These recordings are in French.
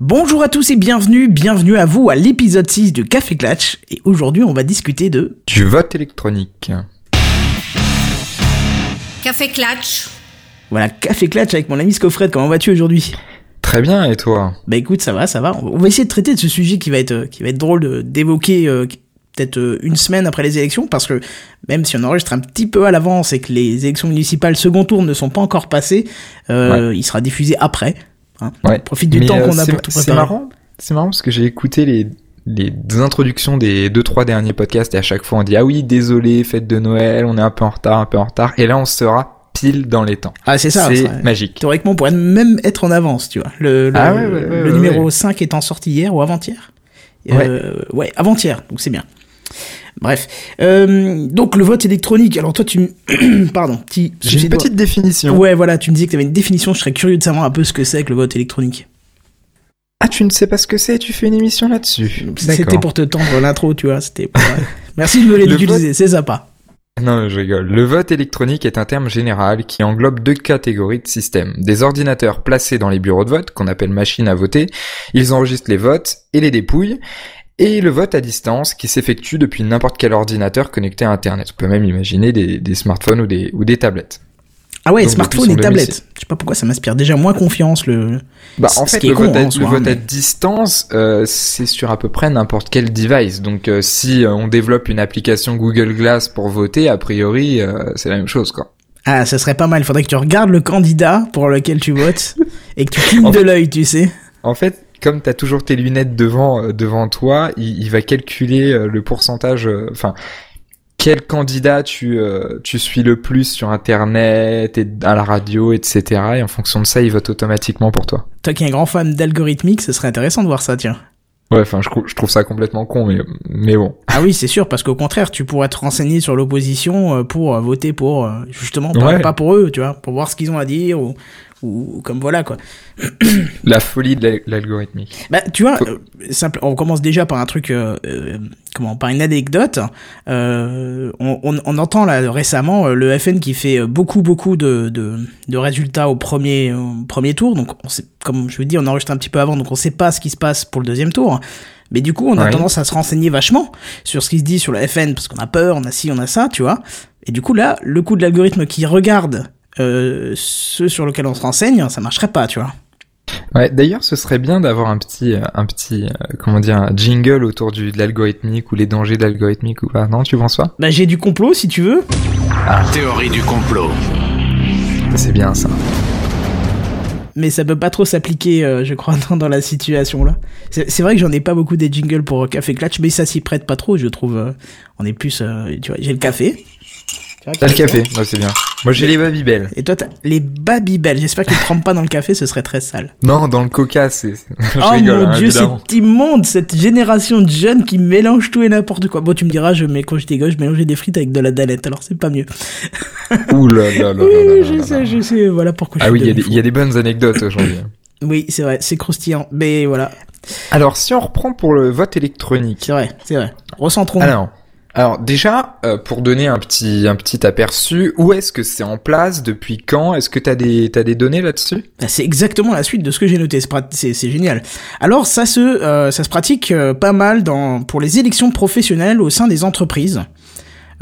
Bonjour à tous et bienvenue, bienvenue à vous à l'épisode 6 de Café Clatch. Et aujourd'hui, on va discuter de... Du vote électronique. Café Clatch. Voilà, Café Clatch avec mon ami Scofred. Comment vas-tu aujourd'hui? Très bien, et toi? Bah écoute, ça va, ça va. On va essayer de traiter de ce sujet qui va être, qui va être drôle de- d'évoquer euh, peut-être euh, une semaine après les élections, parce que même si on enregistre un petit peu à l'avance et que les élections municipales second tour ne sont pas encore passées, euh, il sera diffusé après. Hein. Ouais. Profite du Mais, temps euh, qu'on a c'est- pour tout C'est préparer. marrant, c'est marrant parce que j'ai écouté les, les introductions des deux trois derniers podcasts et à chaque fois on dit ah oui désolé fête de Noël on est un peu en retard un peu en retard et là on sera pile dans les temps. Ah c'est ça. c'est ça- magique. Théoriquement, on pourrait même être en avance, tu vois. Le, le, Ah ouais, ouais, le numéro ouais. 5 étant sorti hier ou avant-hier Euh, ouais, avant-hier, donc c'est bien. Bref. Euh, donc le vote électronique, alors toi tu... Pardon, petit... J'ai une petite définition. Ouais, voilà, tu me disais que tu avais une définition, je serais curieux de savoir un peu ce que c'est que le vote électronique. Ah tu ne sais pas ce que c'est, tu fais une émission là-dessus. C'était pour te tendre l'intro, tu vois, c'était pour... Merci de me Le l'utiliser, c'est sympa. Non, je rigole. Le vote électronique est un terme général qui englobe deux catégories de systèmes. Des ordinateurs placés dans les bureaux de vote, qu'on appelle machines à voter. Ils enregistrent les votes et les dépouillent. Et le vote à distance qui s'effectue depuis n'importe quel ordinateur connecté à Internet. On peut même imaginer des, des smartphones ou des, ou des tablettes. Ah ouais, Donc, smartphone et tablette. Je sais pas pourquoi ça m'inspire déjà moins confiance le... Bah, en fait, qui est le con, vote, à, hein, le vote à distance, euh, c'est sur à peu près n'importe quel device. Donc, euh, si euh, on développe une application Google Glass pour voter, a priori, euh, c'est la même chose, quoi. Ah, ça serait pas mal. Il faudrait que tu regardes le candidat pour lequel tu votes et que tu clignes de l'œil, tu sais. En fait, comme t'as toujours tes lunettes devant euh, devant toi, il, il va calculer euh, le pourcentage, euh, enfin quel candidat tu euh, tu suis le plus sur internet et à la radio, etc. Et en fonction de ça, il vote automatiquement pour toi. Toi qui es un grand fan d'algorithmique, ce serait intéressant de voir ça, tiens. Ouais, enfin je, trou- je trouve ça complètement con, mais mais bon. Ah oui, c'est sûr, parce qu'au contraire, tu pourrais te renseigner sur l'opposition pour voter pour, justement, pas, Ouais. pas pour eux, tu vois, pour voir ce qu'ils ont à dire ou, ou comme voilà, quoi. La folie de l'al- l'algorithmique. Bah, tu vois, euh, simple, on commence déjà par un truc, euh, euh, comment, par une anecdote. On, on, on entend là récemment le FN qui fait beaucoup, beaucoup de, de, de résultats au premier, au premier tour. Donc, on sait, comme je vous dis, on enregistre un petit peu avant, donc on sait pas ce qui se passe pour le deuxième tour. Mais du coup, on a Ouais. tendance à se renseigner vachement sur ce qui se dit sur le FN parce qu'on a peur, on a ci, on a ça, tu vois. Et du coup, là, le coup de l'algorithme qui regarde euh, ceux sur lesquels on se renseigne, ça marcherait pas, tu vois. Ouais, d'ailleurs, ce serait bien d'avoir un petit euh, un petit euh, comment dire un jingle autour du de l'algorithmique ou les dangers de l'algorithmique ou pas. Non, tu penses pas? Bah, j'ai du complot si tu veux. Théorie du complot. C'est bien ça. mais ça peut pas trop s'appliquer, euh, je crois, dans, dans la situation là. C'est vrai que j'en ai pas beaucoup des jingles pour Café Clatch, mais ça s'y prête pas trop, je trouve. euh, on est plus, euh, tu vois, j'ai le café. T'as le café, ouais, c'est bien. Moi, j'ai les Babybel. Et toi, t'as les Babybel. J'espère qu'ils ne trempent pas dans le café, ce serait très sale. Non, dans le coca, c'est. Oh rigole, mon hein, dieu, cet immonde, cette génération de jeunes qui mélangent tout et n'importe quoi. Bon, tu me diras, je, mais quand j'étais gosse, je mélangeais des frites avec de la dalette, alors c'est pas mieux. Ouh là là là Oui, je sais, je sais, voilà pourquoi je Ah oui, il y, a des- il y a des bonnes anecdotes aujourd'hui. Oui, c'est vrai, c'est croustillant, mais voilà, Alors, si on reprend pour le vote électronique. c'est vrai, c'est vrai. Recentrons. Alors, alors déjà, euh, pour donner un petit un petit aperçu, où est-ce que c'est en place Depuis quand? Est-ce que t'as des t'as des données là-dessus? Bah, c'est exactement la suite de ce que j'ai noté. C'est génial. Alors ça se euh, ça se pratique euh, pas mal dans pour les élections professionnelles au sein des entreprises.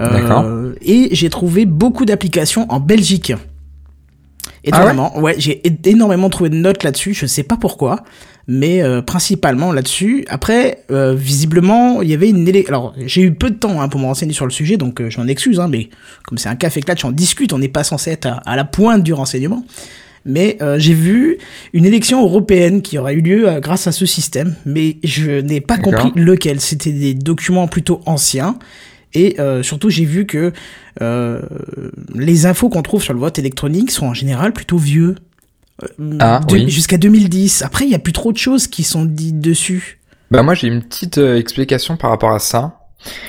Euh, D'accord. Et j'ai trouvé beaucoup d'applications en Belgique. Étonnamment, ouais, j'ai énormément trouvé de notes là-dessus. Je sais pas pourquoi, mais euh, principalement là-dessus. Après, euh, visiblement, il y avait une Alors, j'ai eu peu de temps hein, pour me renseigner sur le sujet, donc euh, je m'en excuse. Hein, mais comme c'est un café clatch, on discute. On n'est pas censé être à, à la pointe du renseignement mais euh, j'ai vu une élection européenne qui aurait eu lieu euh, grâce à ce système, mais je n'ai pas compris lequel. C'était des documents plutôt anciens. Et euh, surtout, j'ai vu que euh, les infos qu'on trouve sur le vote électronique sont en général plutôt vieux. Euh, Ah, oui. Jusqu'à 2010. Après, il y a plus trop de choses qui sont dites dessus. Bah moi, j'ai une petite euh, explication par rapport à ça.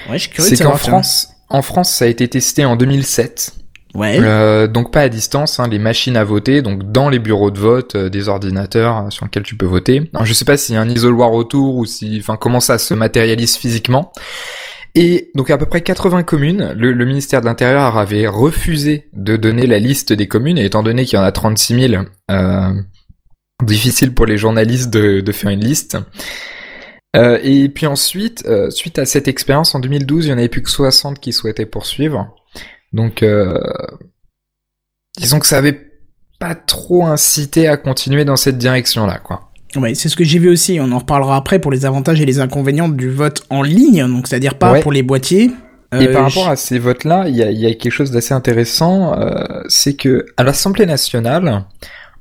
Ouais, je suis curieux C'est qu'en. France, en France, ça a été testé en 2007. Ouais. Euh, donc pas à distance, hein, les machines à voter, donc dans les bureaux de vote, euh, des ordinateurs euh, sur lesquels tu peux voter. Alors, je sais pas s'il y a un isoloir autour ou si, enfin comment ça se matérialise physiquement. Et donc à peu près 80 communes, le, le ministère de l'Intérieur avait refusé de donner la liste des communes, étant donné qu'il y en a 36 000, euh, difficile pour les journalistes de, de faire une liste. Euh, et puis ensuite, euh, suite à cette expérience en 2012, il y en avait plus que 60 qui souhaitaient poursuivre. Donc, euh, disons que ça avait pas trop incité à continuer dans cette direction-là, quoi. Ouais, c'est ce que j'ai vu aussi. On en reparlera après pour les avantages et les inconvénients du vote en ligne, donc c'est-à-dire pas Ouais. pour les boîtiers. Et Euh, par rapport à ces votes-là, il y a, il y a quelque chose d'assez intéressant, euh, c'est que à l'Assemblée nationale,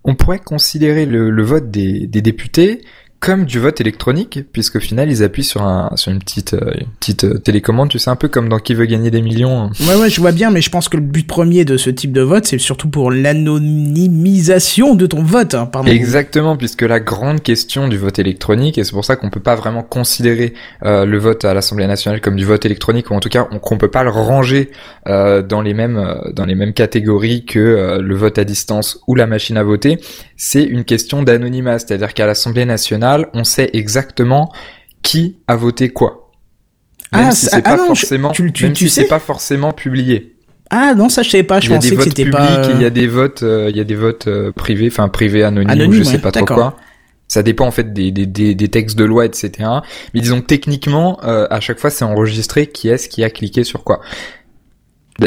on pourrait considérer le, le vote des, des députés comme du vote électronique, puisqu'au final, ils appuient sur, un, sur une petite, euh, une petite euh, télécommande, tu sais, un peu comme dans Qui veut gagner des millions. Ouais, ouais, je vois bien, mais je pense que le but premier de ce type de vote, c'est surtout pour l'anonymisation de ton vote. hein, pardon. Exactement, puisque la grande question du vote électronique, et c'est pour ça qu'on peut pas vraiment considérer euh, le vote à l'Assemblée nationale comme du vote électronique, ou en tout cas on- qu'on peut pas le ranger euh, dans les mêmes dans les mêmes catégories que euh, le vote à distance ou la machine à voter, c'est une question d'anonymat, c'est-à-dire qu'à l'Assemblée nationale, on sait exactement qui a voté quoi. Même Ah, si ça- c'est ah pas non, je- forcément, tu- tu- même tu si c'est pas forcément publié. Ah non, ça je savais pas. Je Il y a pensais des que votes c'était publics, pas. il y a des votes, euh, il y a des votes euh, privés, enfin privés anonymes, ou Anonymes, je sais ouais, pas trop quoi. Ça dépend en fait des, des, des, des textes de loi, etc. Mais disons que techniquement, euh, à chaque fois, c'est enregistré qui est-ce qui a cliqué sur quoi.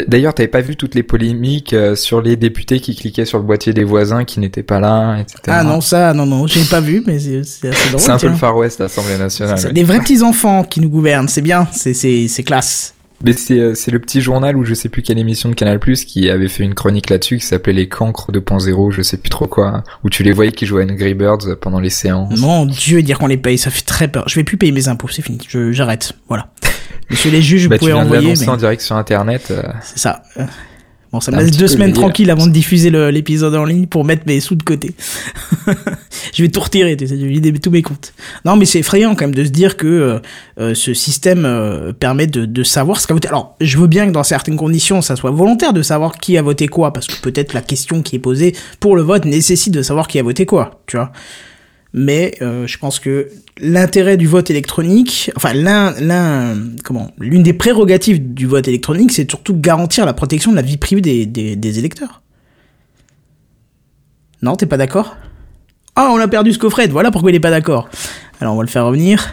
D'ailleurs, t'avais pas vu toutes les polémiques euh, sur les députés qui cliquaient sur le boîtier des voisins qui n'étaient pas là, etc. Ah non, ça, non, non, j'ai pas vu, mais c'est assez drôle. c'est un peu le Far West, l'Assemblée nationale. C'est des vrais petits enfants qui nous gouvernent, c'est bien, c'est classe. Mais c'est euh, c'est le petit journal ou je sais plus quelle émission de Canal Plus qui avait fait une chronique là-dessus qui s'appelait Les Cancres 2.0, je sais plus trop quoi, où tu les voyais qui jouaient à Angry Birds pendant les séances. Mon Dieu, dire qu'on les paye, ça fait très peur. Je vais plus payer mes impôts, c'est fini. J'arrête. Voilà. Monsieur les juges, vous bah, tu pouvez viens envoyer, mais en direct sur internet. euh, c'est ça. Euh, Bon, ça me laisse deux semaines veillé, tranquilles avant de diffuser l'épisode en ligne pour mettre mes sous de côté. je vais tout retirer, tu sais, je vais vider tous mes comptes. Non, mais c'est effrayant quand même de se dire que euh, euh, ce système euh, permet de, de savoir ce qu'a voté. Alors, je veux bien que dans certaines conditions, ça soit volontaire de savoir qui a voté quoi, parce que peut-être la question qui est posée pour le vote nécessite de savoir qui a voté quoi, tu vois. Mais euh, je pense que l'intérêt du vote électronique, enfin l'un, l'un, comment, l'une des prérogatives du vote électronique, c'est surtout garantir la protection de la vie privée des, des, des électeurs. Non, t'es pas d'accord? Ah, on a perdu Scofred, voilà pourquoi il est pas d'accord. Alors on va le faire revenir.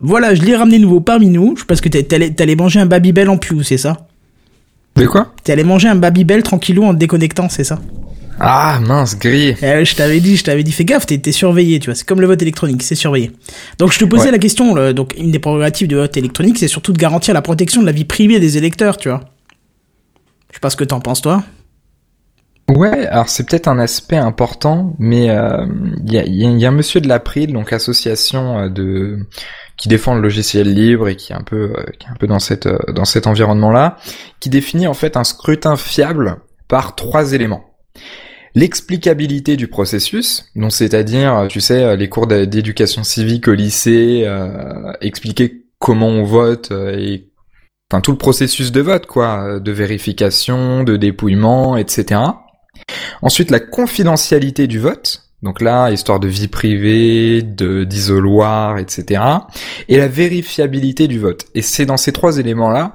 Voilà, je l'ai ramené nouveau parmi nous, parce que t'es- t'allais, t'allais manger un Babybel en Pew, c'est ça? De quoi? T'es allé manger un Babybel tranquillou en te déconnectant, c'est ça? Ah mince, grillé. Eh je t'avais dit, je t'avais dit, fais gaffe, t'es, surveillé, tu vois. C'est comme le vote électronique, c'est surveillé. Donc je te posais Ouais. la question, le- donc une des prérogatives du vote électronique, c'est surtout de garantir la protection de la vie privée des électeurs, tu vois. Je sais pas ce que t'en penses, toi. Ouais, alors c'est peut-être un aspect important, mais euh, il y, a, y a- y a un monsieur de l'April, donc association euh, de qui défend le logiciel libre et qui est un peu euh, qui est un peu dans cette euh, dans cet environnement-là, qui définit en fait un scrutin fiable par trois éléments. L'explicabilité du processus, donc c'est-à-dire, tu sais, euh, les cours d'éducation civique au lycée, euh, expliquer comment on vote euh, et enfin tout le processus de vote, quoi, euh, de vérification, de dépouillement, etc. Ensuite, la confidentialité du vote. Donc là, histoire de vie privée, de d'isoloir, etc. Et la vérifiabilité du vote. Et c'est dans ces trois éléments-là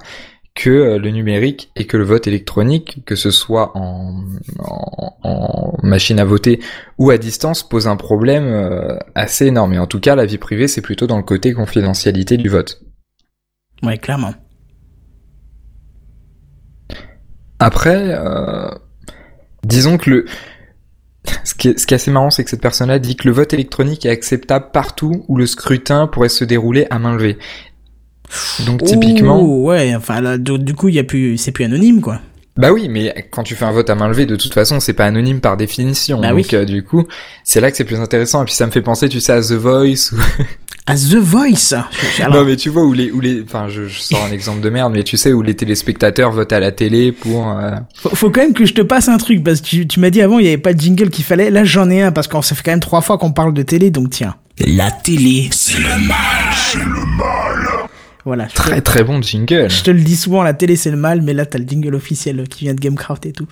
que euh, le numérique et que le vote électronique, que ce soit en, en, en machine à voter ou à distance, pose un problème euh, assez énorme. Et en tout cas, la vie privée, c'est plutôt dans le côté confidentialité du vote. Ouais, clairement. Après, euh, disons que le... Ce qui, est, ce qui est assez marrant, c'est que cette personne-là dit que le vote électronique est acceptable partout où le scrutin pourrait se dérouler à main levée. Donc typiquement... Ouh, ouais, enfin là, du, du coup, il y a plus, c'est plus anonyme, quoi. Bah oui, mais quand tu fais un vote à main levée, de toute façon, c'est pas anonyme par définition. Bah Donc oui. euh, du coup, c'est là que c'est plus intéressant. Et puis ça me fait penser, tu sais, à The Voice. Ou... À The Voice? Alors- non, mais tu vois où les, où les, enfin, je, je sors un exemple de merde, mais tu sais où les téléspectateurs votent à la télé pour. euh, Faut, faut quand même que je te passe un truc parce que tu, tu m'as dit avant il y avait pas de jingle qu'il fallait. Là j'en ai un parce que ça fait quand même trois fois qu'on parle de télé donc tiens. La télé, c'est le mal, c'est le mal. Voilà. Je te, Très très bon jingle. je te le dis souvent, la télé c'est le mal, mais là t'as le jingle officiel qui vient de Gamecraft et tout.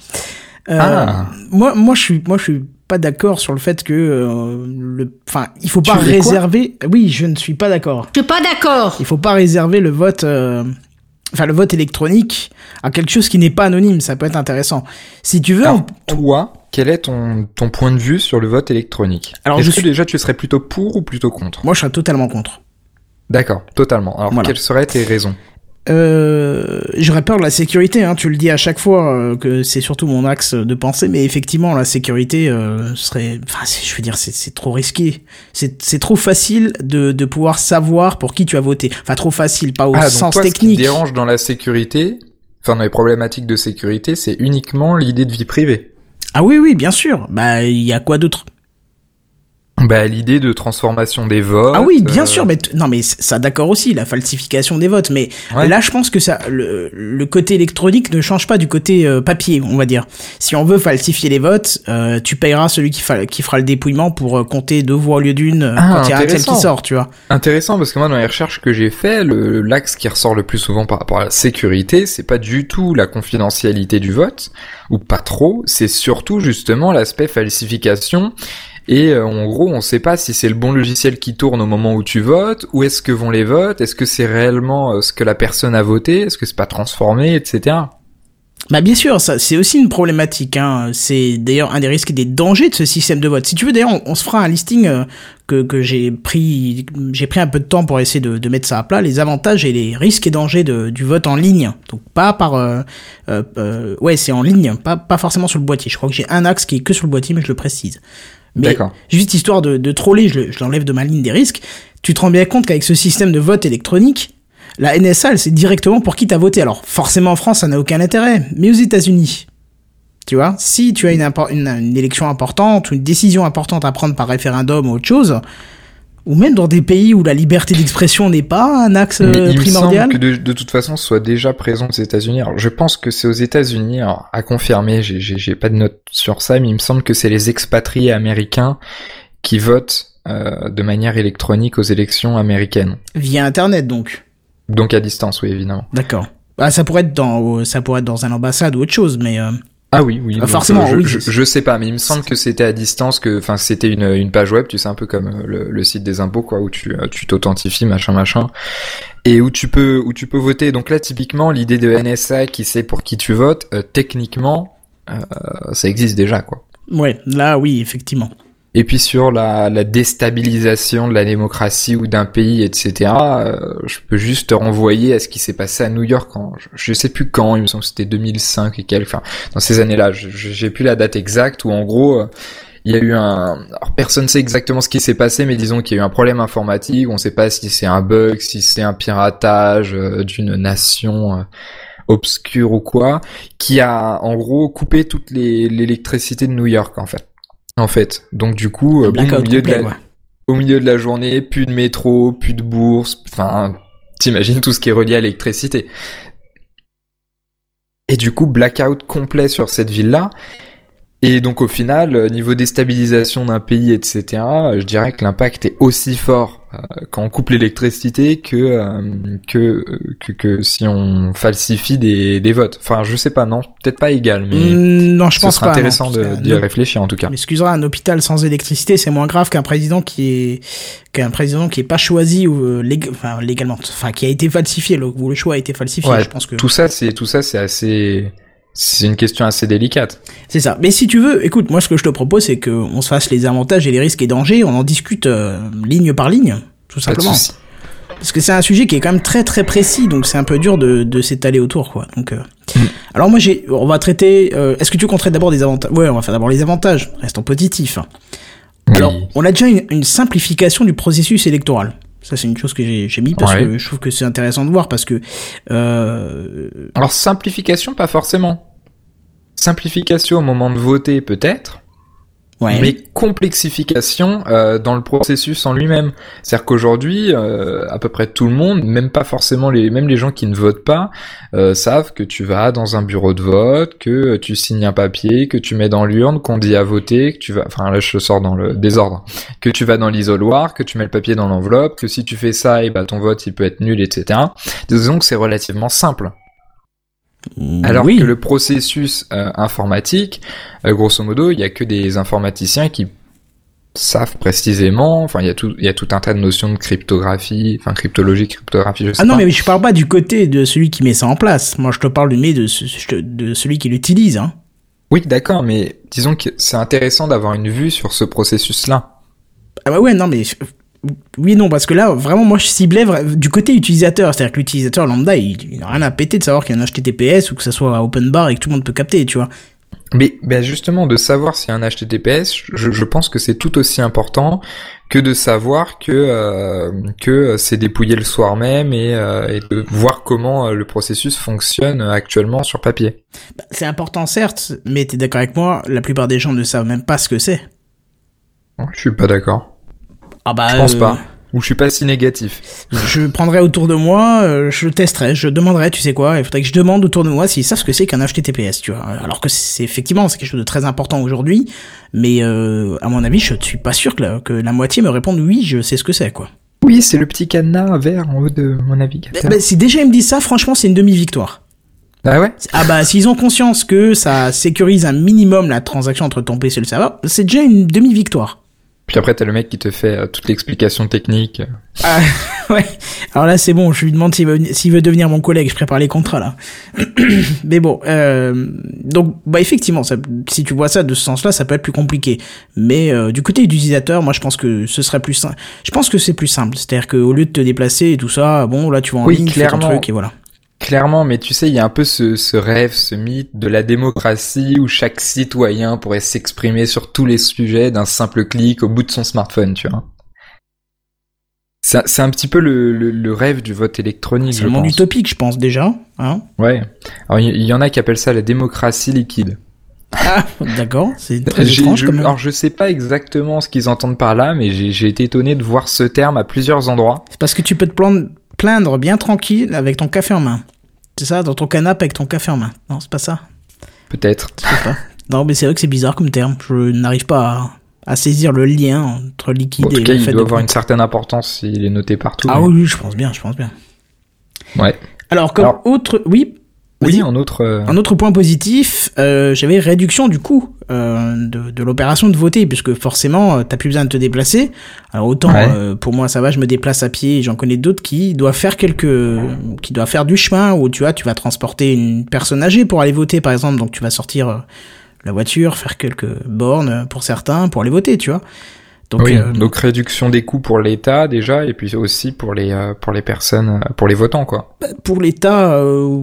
Euh, Ah. Moi, moi je suis, moi je suis pas d'accord sur le fait que euh, le, enfin il faut Tu pas réserver. Oui, je ne suis pas d'accord. Je suis pas d'accord. Il faut pas réserver le vote, euh, enfin le vote électronique à quelque chose qui n'est pas anonyme. Ça peut être intéressant. Si tu veux, Alors, toi, quel est ton, ton point de vue sur le vote électronique? Alors, Est-ce je que suis- déjà tu serais plutôt pour ou plutôt contre? Moi, je serais totalement contre. D'accord, totalement. Alors Voilà. quelles seraient tes raisons Euh, j'aurais peur de la sécurité, hein, tu le dis à chaque fois euh, que c'est surtout mon axe de pensée, mais effectivement la sécurité euh, serait, enfin je veux dire c'est c'est trop risqué, c'est trop facile de, de pouvoir savoir pour qui tu as voté, enfin trop facile, pas au Ah, donc sens toi, ce qui te technique. dérange dans la sécurité, enfin dans les problématiques de sécurité, c'est uniquement l'idée de vie privée. Ah oui oui bien sûr, bah il y a quoi d'autre? Bah l'idée de transformation des votes. Ah oui bien euh, sûr, mais non mais ça d'accord aussi la falsification des votes, mais Ouais. Là, je pense que ça, le, le côté électronique ne change pas du côté euh, papier, on va dire. Si on veut falsifier les votes, euh, tu payeras celui qui, fa- qui fera le dépouillement pour euh, compter deux voix au lieu d'une euh, Ah, quand il y a intéressant. qui sort, tu vois. Intéressant parce que moi dans les recherches que j'ai fait, le l'axe qui ressort le plus souvent par rapport à la sécurité, c'est pas du tout la confidentialité du vote ou pas trop, c'est surtout justement l'aspect falsification. Et euh, en gros, on sait pas si c'est le bon logiciel qui tourne au moment où tu votes, où est-ce que vont les votes, est-ce que c'est réellement euh, ce que la personne a voté, est-ce que c'est pas transformé, etc. Bah bien sûr, ça c'est aussi une problématique. Hein. C'est d'ailleurs un des risques et des dangers de ce système de vote. Si tu veux, d'ailleurs, on, se fera un listing euh, que, j'ai pris j'ai pris un peu de temps pour essayer de, mettre ça à plat, les avantages et les risques et dangers de, du vote en ligne. Donc pas par euh, euh, ouais c'est en ligne, pas pas forcément sur le boîtier. Je crois que j'ai un axe qui est que sur le boîtier, mais je le précise. Mais D'accord. juste histoire de, de troller, je, le- je l'enlève de ma ligne des risques. Tu te rends bien compte qu'avec ce système de vote électronique, la NSA, elle sait directement pour qui t'as voté. Alors, forcément, en France, ça n'a aucun intérêt. Mais aux États-Unis, tu vois, si tu as une, une, une élection importante ou une décision importante à prendre par référendum ou autre chose, ou même dans des pays où la liberté d'expression n'est pas un axe Mais euh, il me primordial. semble que de, de toute façon, ce soit déjà présent aux États-Unis. Alors, je pense que c'est aux États-Unis, alors, à confirmer. J'ai, pas de notes sur ça, mais il me semble que c'est les expatriés américains qui votent euh, de manière électronique aux élections américaines. Via Internet, donc. Donc à distance, oui, évidemment. D'accord. Bah, ça pourrait être dans, ça pourrait être dans un ambassade ou autre chose, mais euh, Ah oui, oui. Ah, donc, forcément, euh, je, oui. Je, je sais pas, mais il me semble que c'était à distance, que, enfin, c'était une, une page web, tu sais, un peu comme euh, le, le site des impôts, quoi, où tu, euh, tu t'authentifies, machin, machin, et où tu peux, où tu peux voter. Donc là, typiquement, l'idée de NSA qui sait pour qui tu votes, euh, techniquement, euh, ça existe déjà, quoi. ouais, là, oui, effectivement. Et puis sur la, la déstabilisation de la démocratie ou d'un pays, etc., euh, je peux juste te renvoyer à ce qui s'est passé à New York en, je, sais plus quand, il me semble que c'était 2005 et quelques, enfin, dans ces années-là, j'ai plus la date exacte, où en gros, euh, il y a eu un, alors personne sait exactement ce qui s'est passé, mais disons qu'il y a eu un problème informatique, on sait pas si c'est un bug, si c'est un piratage euh, d'une nation obscure ou quoi, qui a en gros coupé toute l'électricité de New York en fait. En fait, donc du coup, euh, boum, de la, au milieu de la journée, plus de métro, plus de bourse, enfin, t'imagines tout ce qui est relié à l'électricité. Et du coup, blackout complet sur cette ville-là. Et donc au final, euh, niveau déstabilisation d'un pays, etc., euh, je dirais que l'impact est aussi fort euh, quand on coupe l'électricité que, euh, que, euh, que que si on falsifie des, des votes. Enfin, je sais pas, non, peut-être pas égal, mais Mm, non, je ce pense serait pas. intéressant d'y réfléchir en tout cas. M'excusera, un hôpital sans électricité, c'est moins grave qu'un président qui est qu'un président qui est pas choisi ou euh, lég- enfin légalement, enfin qui a été falsifié, le, le choix a été falsifié. Ouais, je pense que Tout ça, c'est tout ça, c'est assez, c'est une question assez délicate. c'est ça. Mais si tu veux, écoute, moi ce que je te propose, c'est que on se fasse les avantages et les risques et dangers, on en discute euh, ligne par ligne, tout simplement. Parce que c'est un sujet qui est quand même très très précis, donc c'est un peu dur de, de s'étaler autour, quoi. Donc, euh, Mm. alors moi j'ai, on va traiter. euh, Est-ce que tu compterais d'abord des avantages? Ouais, on va faire d'abord les avantages. Restons positifs. Alors, on a déjà une, une simplification du processus électoral. Ça, c'est une chose que j'ai j'ai mis parce Ouais. que je trouve que c'est intéressant de voir parce que euh, Alors simplification, pas forcément. Simplification au moment de voter, peut-être. ouais. Mais complexification euh, dans le processus en lui-même. C'est-à-dire qu'aujourd'hui, euh, à peu près tout le monde, même pas forcément les, même les gens qui ne votent pas, euh, savent que tu vas dans un bureau de vote, que tu signes un papier, que tu mets dans l'urne, qu'on dit à voter, que tu vas, enfin là je sors dans le désordre, que tu vas dans l'isoloir, que tu mets le papier dans l'enveloppe, que si tu fais ça, et bah ton vote il peut être nul, etc. Disons que c'est relativement simple. Alors oui. que le processus euh, informatique, euh, grosso modo, il y a que des informaticiens qui savent précisément. Enfin, il y a tout, il y a tout un tas de notions de cryptographie, enfin cryptologie, cryptographie. Je sais Ah non, pas. mais je parle pas du côté de celui qui met ça en place. Moi, je te parle du mais ce- de celui qui l'utilise. Hein. Oui, d'accord, mais disons que c'est intéressant d'avoir une vue sur ce processus-là. Ah bah ouais, non, mais oui, non, parce que là, vraiment, moi, je ciblais du côté utilisateur. C'est-à-dire que l'utilisateur lambda, il, n'a rien à péter de savoir qu'il y a un HTTPS ou que ça soit open bar et que tout le monde peut capter, tu vois. Mais ben justement, de savoir s'il y a un HTTPS, je, je pense que c'est tout aussi important que de savoir que euh, que c'est dépouillé le soir même et, euh, et de voir comment euh, le processus fonctionne actuellement sur papier. Bah, c'est important certes, mais t'es d'accord avec moi, la plupart des gens ne savent même pas ce que c'est. Je suis pas d'accord. Ah bah, je pense pas. Ou je suis pas si négatif. Je prendrai autour de moi, euh, je testerai, je demanderai, tu sais quoi, il faudrait que je demande autour de moi s'ils savent ce que c'est qu'un HTTPS, tu vois. Alors que c'est effectivement c'est quelque chose de très important aujourd'hui, mais euh, à mon avis, je suis pas sûr que la, que la moitié me répondent oui, je sais ce que c'est, quoi. Oui, c'est le petit cadenas vert en haut de mon navigateur. Bah, si déjà ils me disent ça, franchement, c'est une demi-victoire. Ah ouais Ah bah s'ils ont conscience que ça sécurise un minimum la transaction entre ton PC et le serveur, c'est déjà une demi-victoire. Puis après, t'as le mec qui te fait euh, toute l'explication technique. Ah, ouais. Alors là, c'est bon, je lui demande s'il veut, devenir mon collègue, je prépare les contrats, là. Mais bon, euh, donc, bah, effectivement, ça, si tu vois ça de ce sens-là, ça peut être plus compliqué. Mais euh, du côté utilisateur, moi, je pense que ce serait plus simple. Je pense que c'est plus simple. C'est-à-dire qu'au lieu de te déplacer et tout ça, bon, là, tu vas en oui, ligne, clairement. ton truc, et voilà. Clairement, mais tu sais, il y a un peu ce, ce, rêve, ce mythe de la démocratie où chaque citoyen pourrait s'exprimer sur tous les sujets d'un simple clic au bout de son smartphone, tu vois. C'est un petit peu le, le, le, rêve du vote électronique. C'est le monde utopique, je pense déjà. Hein ouais. Alors il y, y, en a qui appellent ça la démocratie liquide. Ah, d'accord. C'est très étrange. Je, même. Alors je sais pas exactement ce qu'ils entendent par là, mais j'ai été étonné de voir ce terme à plusieurs endroits. C'est parce que tu peux te prendre plaindre bien tranquille avec ton café en main. C'est ça, dans ton canapé avec ton café en main. Non, c'est pas ça. Peut-être. Je sais pas. Non, mais c'est vrai que c'est bizarre comme terme. Je n'arrive pas à, à, saisir le lien entre liquide bon, en tout et cas, le il fait doit de avoir une certaine importance s'il est noté partout. Ah mais... oui, je pense bien, je pense bien. Ouais. Alors, comme Alors- autre... Oui Oui, en autre. euh, Un autre point positif, euh, j'avais réduction du coût euh, de, de l'opération de voter, puisque forcément, euh, t'as plus besoin de te déplacer. Alors autant Ouais. euh, pour moi ça va, je me déplace à pied. J'en connais d'autres qui doivent faire quelques, qui doivent faire du chemin où tu vois, tu vas transporter une personne âgée pour aller voter, par exemple. Donc tu vas sortir la voiture, faire quelques bornes pour certains pour aller voter, tu vois. Donc, oui, euh, donc réduction des coûts pour l'État déjà, et puis aussi pour les euh, pour les personnes, euh, pour les votants quoi. pour l'État, euh,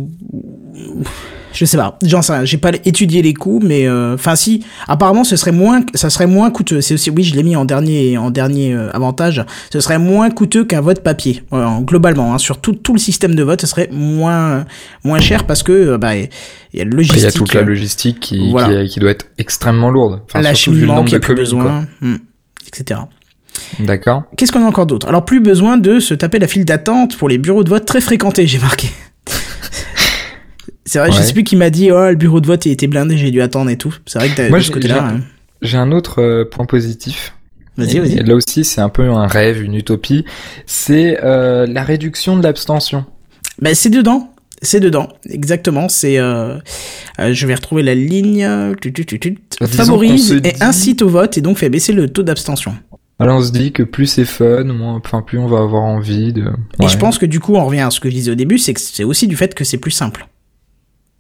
je sais pas, j'en sais j'ai pas étudié les coûts, mais euh, enfin si, apparemment ce serait moins, ça serait moins coûteux. C'est aussi, oui, je l'ai mis en dernier, en dernier avantage, ce serait moins coûteux qu'un vote papier, globalement, hein, sur tout, tout le système de vote, ce serait moins, moins cher parce que bah il y a le Après, Il y a logistique, toute la logistique qui, Voilà. qui, qui doit être extrêmement lourde. Enfin, l'acheminement qui a plus communes, quoi. besoin, hmm, etc. D'accord. Qu'est-ce qu'on a encore d'autre? Alors plus besoin de se taper la file d'attente pour les bureaux de vote très fréquentés, j'ai marqué. C'est vrai, je Ouais. sais plus qui m'a dit oh le bureau de vote il était blindé, j'ai dû attendre et tout. C'est vrai que t'as Moi, de ce côté-là. j'ai- hein. J'ai un autre euh, point positif. Vas-y, vas-y. Là aussi, c'est un peu un rêve, une utopie. C'est euh, la réduction de l'abstention. Bah, c'est dedans. C'est dedans, exactement. C'est, euh, euh, je vais retrouver la ligne. Tu, tu, tu, tu. Disons Favorise et dit- incite au vote et donc fait baisser le taux d'abstention. Alors on se dit que plus c'est fun, moins, enfin plus on va avoir envie de. Et je pense que du coup, on revient à ce que je disais au début, c'est que c'est aussi du fait que c'est plus simple.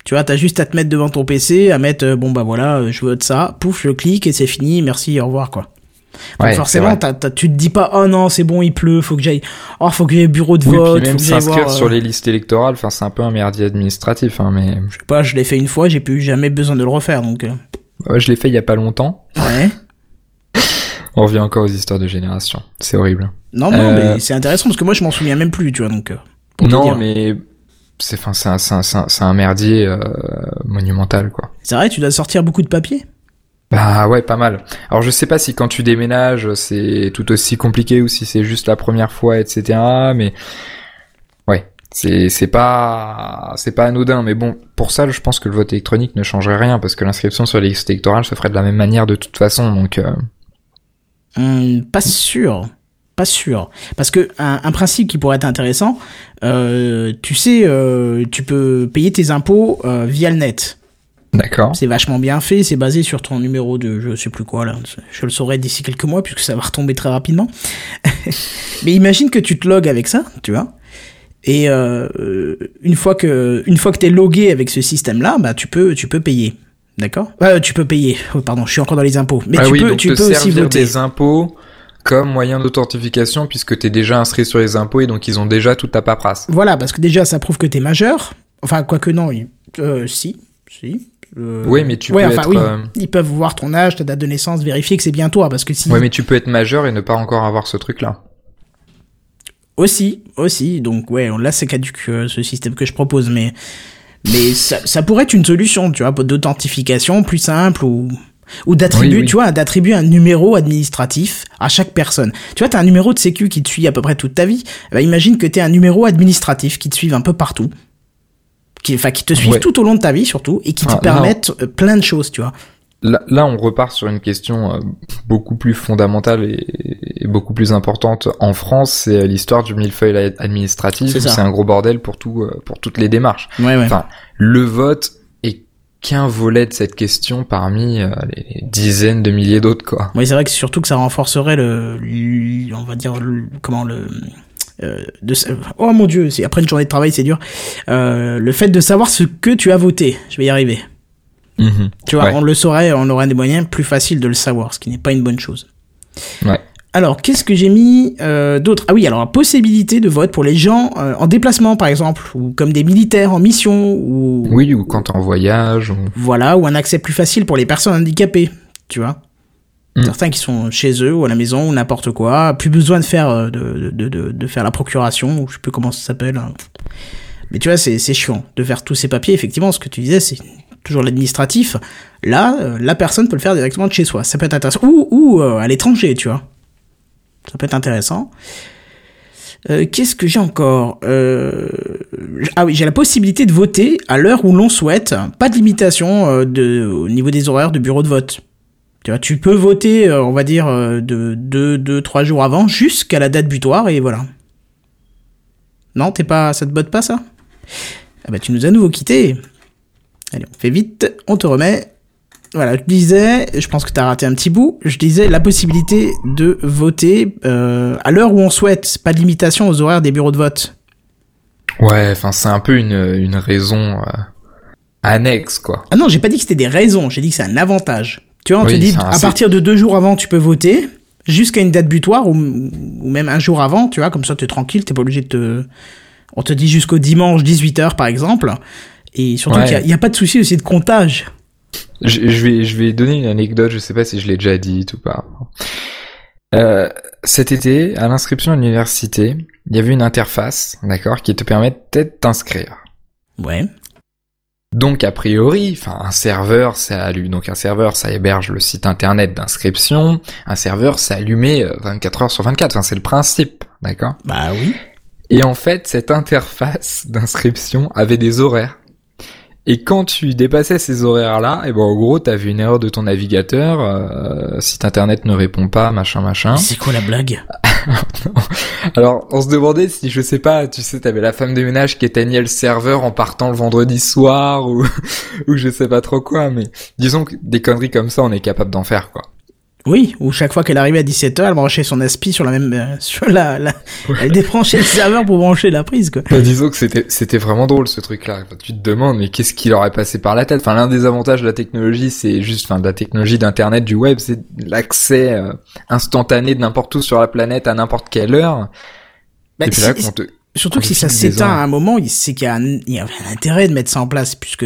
Tu vois, t'as juste à te mettre devant ton PC, à mettre, euh, bon bah voilà, je vote ça, pouf, je clique et c'est fini, merci, au revoir quoi. Donc Ouais, c'est forcément, t'as- t'as- tu te dis pas, oh non, c'est bon, il pleut, faut que j'aille, oh, faut que j'aille au bureau de Oui, vote, puis même s'inscrire voir, euh, sur les listes électorales, enfin c'est un peu un merdier administratif, hein, mais Je sais pas, je l'ai fait une fois, j'ai plus jamais besoin de le refaire, donc. euh, Ouais, je l'ai fait il y a pas longtemps. Ouais. On revient encore aux histoires de génération. C'est horrible. Non, non, Euh, mais c'est intéressant parce que moi je m'en souviens même plus, tu vois, donc. euh, pour Non, dire. mais c'est enfin c'est un, un, merdier euh, monumental quoi. C'est vrai, tu dois sortir beaucoup de papier Bah ouais, pas mal. Alors je sais pas si quand tu déménages c'est tout aussi compliqué ou si c'est juste la première fois, etc. Mais ouais, c'est c'est pas c'est pas anodin. Mais bon, pour ça, je pense que le vote électronique ne changerait rien parce que l'inscription sur les listes électorales se ferait de la même manière de toute façon. Donc euh, Hum, Pas sûr. Pas sûr. Parce que un, principe qui pourrait être intéressant, euh, tu sais, euh, tu peux payer tes impôts euh, via le net. D'accord. C'est vachement bien fait, c'est basé sur ton numéro de je sais plus quoi là. Je le saurai d'ici quelques mois puisque ça va retomber très rapidement. Mais imagine que tu te logs avec ça, tu vois. Et euh, une fois que une fois que t'es logué avec ce système-là, bah tu peux tu peux payer. D'accord? Euh, Tu peux payer. Oh, pardon, je suis encore dans les impôts. Mais ah tu oui, peux, donc tu te peux aussi voter. des impôts comme moyen d'authentification puisque t'es déjà inscrit sur les impôts et donc ils ont déjà toute ta paperasse. Voilà, parce que déjà, ça prouve que t'es majeur. Enfin, quoique non, euh, si, si. Euh, Oui, mais tu ouais, peux enfin, être. oui. euh, Ils peuvent voir ton âge, ta date de naissance, vérifier que c'est bien toi, parce que si. Ouais, mais tu peux être majeur et ne pas encore avoir ce truc-là. Aussi, aussi. Donc ouais, là c'est caduque euh, ce système que je propose, mais mais ça, ça pourrait être une solution, tu vois, d'authentification plus simple ou ou d'attribuer, Oui, oui. tu vois, d'attribuer un numéro administratif à chaque personne. Tu vois, t'as un numéro de sécu qui te suit à peu près toute ta vie. Eh ben, imagine que t'aies un numéro administratif qui te suive un peu partout. Qui, enfin, qui te suive Ouais. tout au long de ta vie, surtout, et qui te Ah, permettent euh, plein de choses, tu vois. Là, là, on repart sur une question euh, beaucoup plus fondamentale et, et beaucoup plus importante en France, c'est l'histoire du millefeuille ad- administratif. C'est un gros bordel pour tout, euh, pour toutes les démarches. Ouais, ouais. Enfin, le vote est qu'un volet de cette question parmi euh, les dizaines de milliers d'autres, quoi. Oui, c'est vrai que surtout que ça renforcerait le, on va dire le, comment le euh, de, oh mon dieu, c'est après une journée de travail, c'est dur. Euh, le fait de savoir ce que tu as voté, je vais y arriver. Mhm. Tu vois, Ouais. on le saurait, on aurait des moyens plus faciles de le savoir, ce qui n'est pas une bonne chose. Ouais. Alors, qu'est-ce que j'ai mis euh, d'autre? Ah oui, alors la possibilité de vote pour les gens euh, en déplacement, par exemple, ou comme des militaires en mission, ou Oui, ou quand en voyage. Ou... voilà, ou un accès plus facile pour les personnes handicapées, tu vois. Mm. Certains qui sont chez eux ou à la maison ou n'importe quoi, plus besoin de faire euh, de, de, de, de faire la procuration ou je sais plus comment ça s'appelle. hein. Mais tu vois, c'est chiant de faire tous ces papiers. Effectivement, ce que tu disais, c'est toujours l'administratif. Là, euh, la personne peut le faire directement de chez soi. Ça peut être intéressant ou ou euh, à l'étranger, tu vois. Ça peut être intéressant. Euh, Qu'est-ce que j'ai encore? Euh... Ah oui, j'ai la possibilité de voter à l'heure où l'on souhaite. Pas de limitation de, au niveau des horaires de bureau de vote. Tu vois, tu peux voter, euh, on va dire, euh, de 2, deux, trois jours avant jusqu'à la date butoir et voilà. Non, t'es pas, ça te botte pas ça? Ah bah tu nous as nouveau quitté. Allez, on fait vite, on te remet. Voilà, je disais, je pense que t'as raté un petit bout, je disais la possibilité de voter euh, à l'heure où on souhaite, pas de limitation aux horaires des bureaux de vote. Ouais, enfin, c'est un peu une, une raison euh, annexe, quoi. Ah non, j'ai pas dit que c'était des raisons, j'ai dit que c'est un avantage. Tu vois, on Oui, te dit, à partir de deux jours avant, tu peux voter, jusqu'à une date butoir, ou, ou même un jour avant, tu vois, comme ça t'es tranquille, t'es pas obligé de te... On te dit jusqu'au dimanche 18h, par exemple, et surtout Ouais. qu'il y a- il y a, pas de souci aussi de comptage. Je, je vais, je vais donner une anecdote, je sais pas si je l'ai déjà dit ou pas. Euh, cet été, à l'inscription à l'université, il y avait une interface, d'accord, qui te permettait de t'inscrire. Ouais. Donc a priori, enfin un serveur, ça allume. Donc un serveur, ça héberge le site internet d'inscription. Un serveur, ça allumé euh, 24 heures sur 24. Enfin c'est le principe, d'accord? Bah oui. Et en fait, cette interface d'inscription avait des horaires. Et quand tu dépassais ces horaires-là, et ben en gros, t'avais une erreur de ton navigateur, euh, site internet ne répond pas, machin, machin. C'est quoi la blague? Alors, on se demandait si, je sais pas, tu sais, t'avais la femme de ménage qui éteignait le serveur en partant le vendredi soir, ou, ou je sais pas trop quoi, mais disons que des conneries comme ça, on est capable d'en faire, quoi. Oui, ou chaque fois qu'elle arrivait à 17h, elle branchait son aspi sur la même... euh, sur la, la... Elle débranchait le serveur pour brancher la prise, quoi. Bah, disons que c'était c'était vraiment drôle ce truc-là. Enfin, tu te demandes mais qu'est-ce qui leur est passé par la tête? Enfin l'un des avantages de la technologie, c'est juste enfin de la technologie d'internet du web, c'est l'accès euh, instantané de n'importe où sur la planète à n'importe quelle heure. Bah, Et puis là si- qu'on te Surtout que si ça s'éteint à un moment, il- c'est qu'il y a un, il y a un intérêt de mettre ça en place, puisque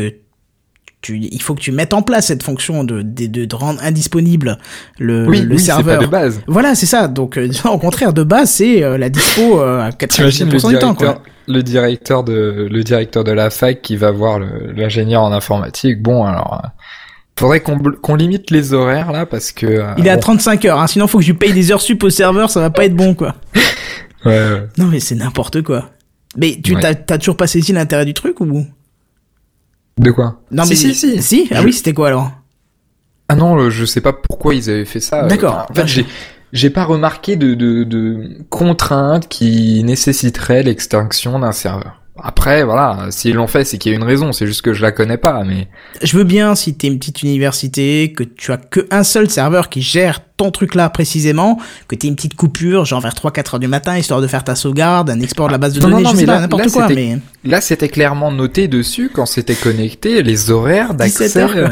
tu, il faut que tu mettes en place cette fonction de, de, de, de rendre indisponible le, oui, le oui, serveur. pas de base. Voilà, c'est ça. Donc, euh, au contraire, de base, c'est euh, la dispo euh, à T'imagines le 99% du temps, quoi. le directeur de le directeur de la fac qui va voir l'ingénieur en informatique. Bon alors, euh, faudrait qu'on qu'on limite les horaires là parce que euh, Il est à bon, 35 heures, hein, sinon faut que je paye des heures sup au serveur, ça va pas être bon, quoi. ouais, ouais. Non, mais c'est n'importe quoi. Mais tu Ouais. t'as, t'as toujours pas saisi l'intérêt du truc ou? De quoi Non, mais si si Si Ah Je- oui, c'était quoi alors Ah non, je sais pas pourquoi ils avaient fait ça. euh, D'accord. enfin, En fait, j'ai j'ai pas remarqué de, de, de contraintes qui nécessiteraient l'extinction d'un serveur. Après, voilà, s'ils l'ont fait, c'est qu'il y a une raison. C'est juste que je la connais pas, mais Je veux bien si t'es une petite université, que tu as que un seul serveur qui gère ton truc là précisément, que t'aies une petite coupure, genre vers 3-4 heures du matin, histoire de faire ta sauvegarde, un export de la base de Non, données, non, je non, sais mais pas, n'importe quoi, mais... là, c'était clairement noté dessus quand c'était connecté les horaires 17 d'accès.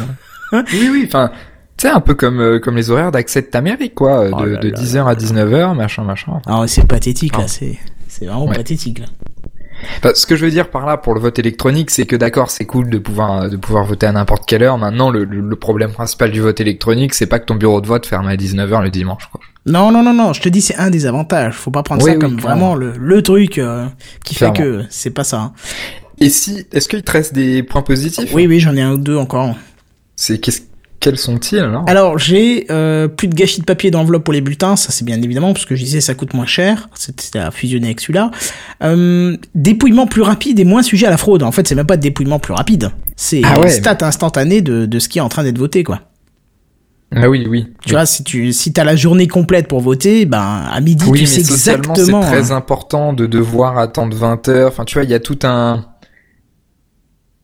oui, oui, enfin, tu sais, un peu comme, euh, comme les horaires d'accès de Amérique, quoi, Oh de, là de là 10h à 19h, machin, machin. Ah c'est pathétique, là, c'est, c'est vraiment Ouais. pathétique, là. Enfin, ce que je veux dire par là pour le vote électronique, c'est que d'accord, c'est cool de pouvoir de pouvoir voter à n'importe quelle heure. Maintenant, le, problème principal du vote électronique, c'est pas que ton bureau de vote ferme à 19h le dimanche. Quoi. Non, non, non, non, je te dis, c'est un des avantages. Faut pas prendre Oui, ça oui, comme clairement. vraiment le, le truc euh, qui fait que c'est pas ça. hein. Et si, est-ce qu'il te reste des points positifs? Oui, oui, j'en ai un ou deux encore. C'est qu'est-ce quels sont-ils alors? Alors, j'ai euh, plus de gâchis de papier d'enveloppe pour les bulletins, ça c'est bien évidemment, parce que je disais ça coûte moins cher, c'était à fusionner avec celui-là. Euh, dépouillement plus rapide et moins sujet à la fraude. En fait, c'est même pas de dépouillement plus rapide, c'est Ah ouais. stat instantané de, de ce qui est en train d'être voté, quoi. Ah oui, oui. Tu vois, si tu si t'as la journée complète pour voter, ben à midi oui, tu mais sais socialement, c'est exactement. très hein. important de devoir attendre 20 heures. Enfin, tu vois, il y a tout un,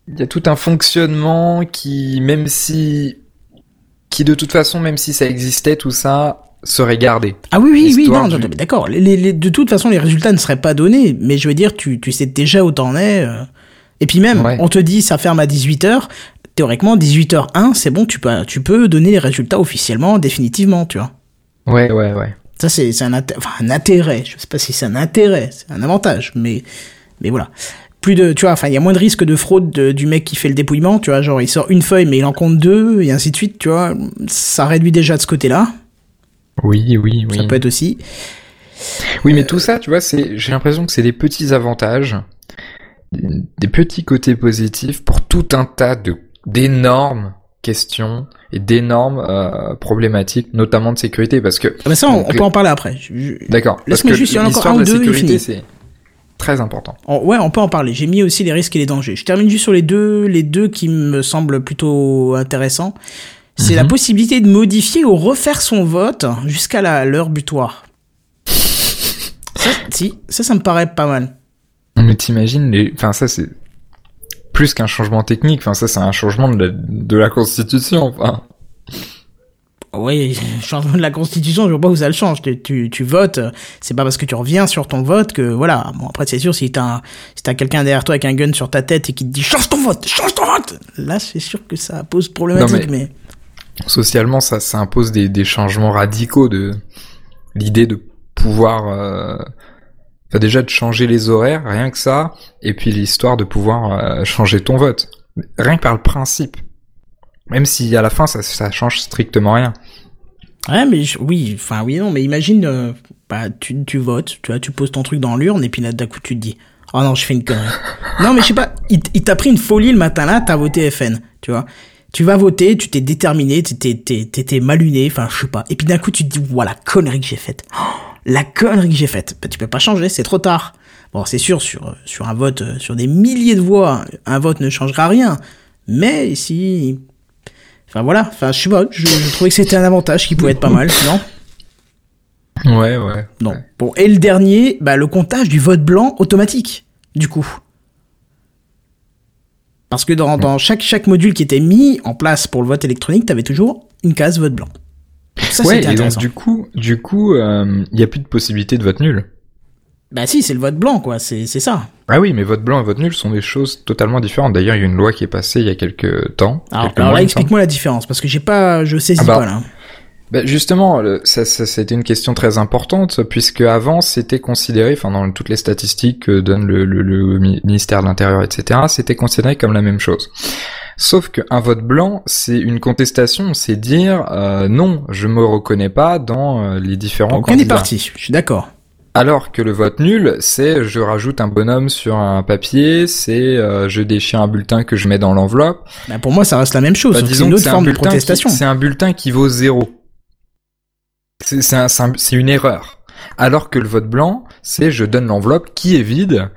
il y a tout un fonctionnement qui, même si, qui de toute façon, même si ça existait, tout ça serait gardé. Ah oui, oui, oui, non, du- non, mais d'accord. Les, les- les- de toute façon, les résultats ne seraient pas donnés, mais je veux dire, tu, tu sais déjà où t'en es. euh. Et puis même, Ouais. on te dit ça ferme à 18h. Théoriquement, 18h1, c'est bon, tu peux, tu peux donner les résultats officiellement, définitivement, tu vois. Ouais, ouais, ouais. Ça, c'est un, enfin, un intérêt. Je sais pas si c'est un intérêt, c'est un avantage, mais, mais voilà. Plus de, tu vois, enfin, il y a moins de risque de fraude de- du mec qui fait le dépouillement, tu vois, genre il sort une feuille mais il en compte deux, et ainsi de suite, tu vois. Ça réduit déjà de ce côté-là. Oui, oui, oui. Ça peut être aussi. Oui, mais tout ça, tu vois, c'est, j'ai l'impression que c'est des petits avantages, des petits côtés positifs pour tout un tas de d'énormes questions et d'énormes euh, problématiques, notamment de sécurité, parce que Ah bah ça, on, Donc, on peut en parler après. Je- d'accord, Laisse-moi juste, il y en a encore un ou deux, sécurité, très important. Ouais, on peut en parler. J'ai mis aussi les risques et les dangers. Je termine juste sur les deux, les deux qui me semblent plutôt intéressants. C'est la Mhm. possibilité de modifier ou refaire son vote jusqu'à l'heure butoir. Ça, si, ça, ça me paraît pas mal. Mais t'imagines, les... enfin ça c'est plus qu'un changement technique, enfin ça c'est un changement de la, de la constitution, enfin. Oui, changement de la constitution, je vois pas où ça le change. Tu, tu, tu votes, c'est pas parce que tu reviens sur ton vote que voilà. Bon après c'est sûr si t'as si t'as quelqu'un derrière toi avec un gun sur ta tête et qui te dit change ton vote, change ton vote, là c'est sûr que ça pose problématique. Non, mais... Socialement, ça, ça impose des, des changements radicaux de l'idée de pouvoir, euh, enfin, déjà de changer les horaires, rien que ça, et puis l'histoire de pouvoir euh, changer ton vote, rien que par le principe. Même si à la fin ça, ça change strictement rien. Ouais, mais oui, enfin oui, non, mais imagine, euh, bah, tu, votes, tu vois, tu poses ton truc dans l'urne et puis là d'un coup tu te dis, oh non, je fais une connerie. non, mais je sais pas, il, t'a pris une folie le matin là, t'as voté FN, tu vois. Tu vas voter, tu t'es déterminé, t'étais, t'étais t'étais mal luné, enfin je sais pas. Et puis d'un coup tu te dis, voilà, connerie que j'ai faite. Oh, la connerie que j'ai faite. Bah, tu peux pas changer, c'est trop tard. Bon, c'est sûr, sur, sur un vote, euh, sur des milliers de voix, un vote ne changera rien. Mais si, Enfin voilà, enfin je sais pas, je, je trouvais que c'était un avantage qui pouvait être pas mal, non Ouais, ouais. Non. Bon, et le dernier, bah le comptage du vote blanc automatique, du coup. Parce que dans, dans chaque, chaque module qui était mis en place pour le vote électronique, t'avais toujours une case vote blanc. Ça, ouais, et donc du coup, du coup, il y a plus de possibilité de vote nul. Bah si, c'est le vote blanc, quoi, c'est ça. Ah oui, mais vote blanc et vote nul sont des choses totalement différentes. D'ailleurs, il y a une loi qui est passée il y a quelques temps. Alors, quelques alors mois, là, explique-moi la différence, parce que j'ai pas, je saisis Ah bah, pas là. Bah, justement, ça, ça, c'était une question très importante puisque avant c'était considéré, enfin dans toutes les statistiques que donne le, le- le mi- ministère de l'Intérieur, etc., c'était considéré comme la même chose. Sauf qu'un vote blanc, c'est une contestation, c'est dire euh, non, je me reconnais pas dans euh, les différents on est candidats. parti, je suis d'accord. Alors que le vote nul, c'est je rajoute un bonhomme sur un papier, c'est euh, je déchire un bulletin que je mets dans l'enveloppe. Bah, pour moi, ça reste la même chose, Bah, que c'est disons une autre c'est un forme de bulletin qui- protestation. C'est un bulletin qui vaut zéro. C'est c'est un- c'est un- c'est une erreur. Alors que le vote blanc, c'est je donne l'enveloppe qui est vide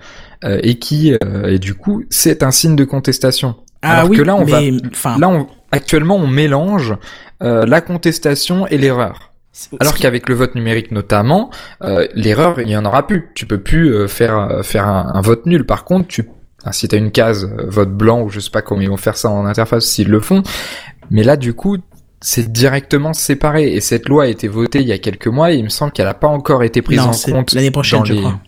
euh, et qui euh, et du coup c'est un signe de contestation. Ah Alors oui, que là on mais, va là on, actuellement on mélange euh, la contestation et l'erreur. Alors qu'avec le vote numérique notamment, euh, l'erreur il y en aura plus. Tu peux plus euh, faire euh, faire un, un vote nul. Par contre, tu si t'as une case euh, vote blanc ou je sais pas comment ils vont faire ça en interface s'ils le font, mais là du coup c'est directement séparé et cette loi a été votée il y a quelques mois et il me semble qu'elle n'a pas encore été prise Non, en compte l'année prochaine, dans je les crois.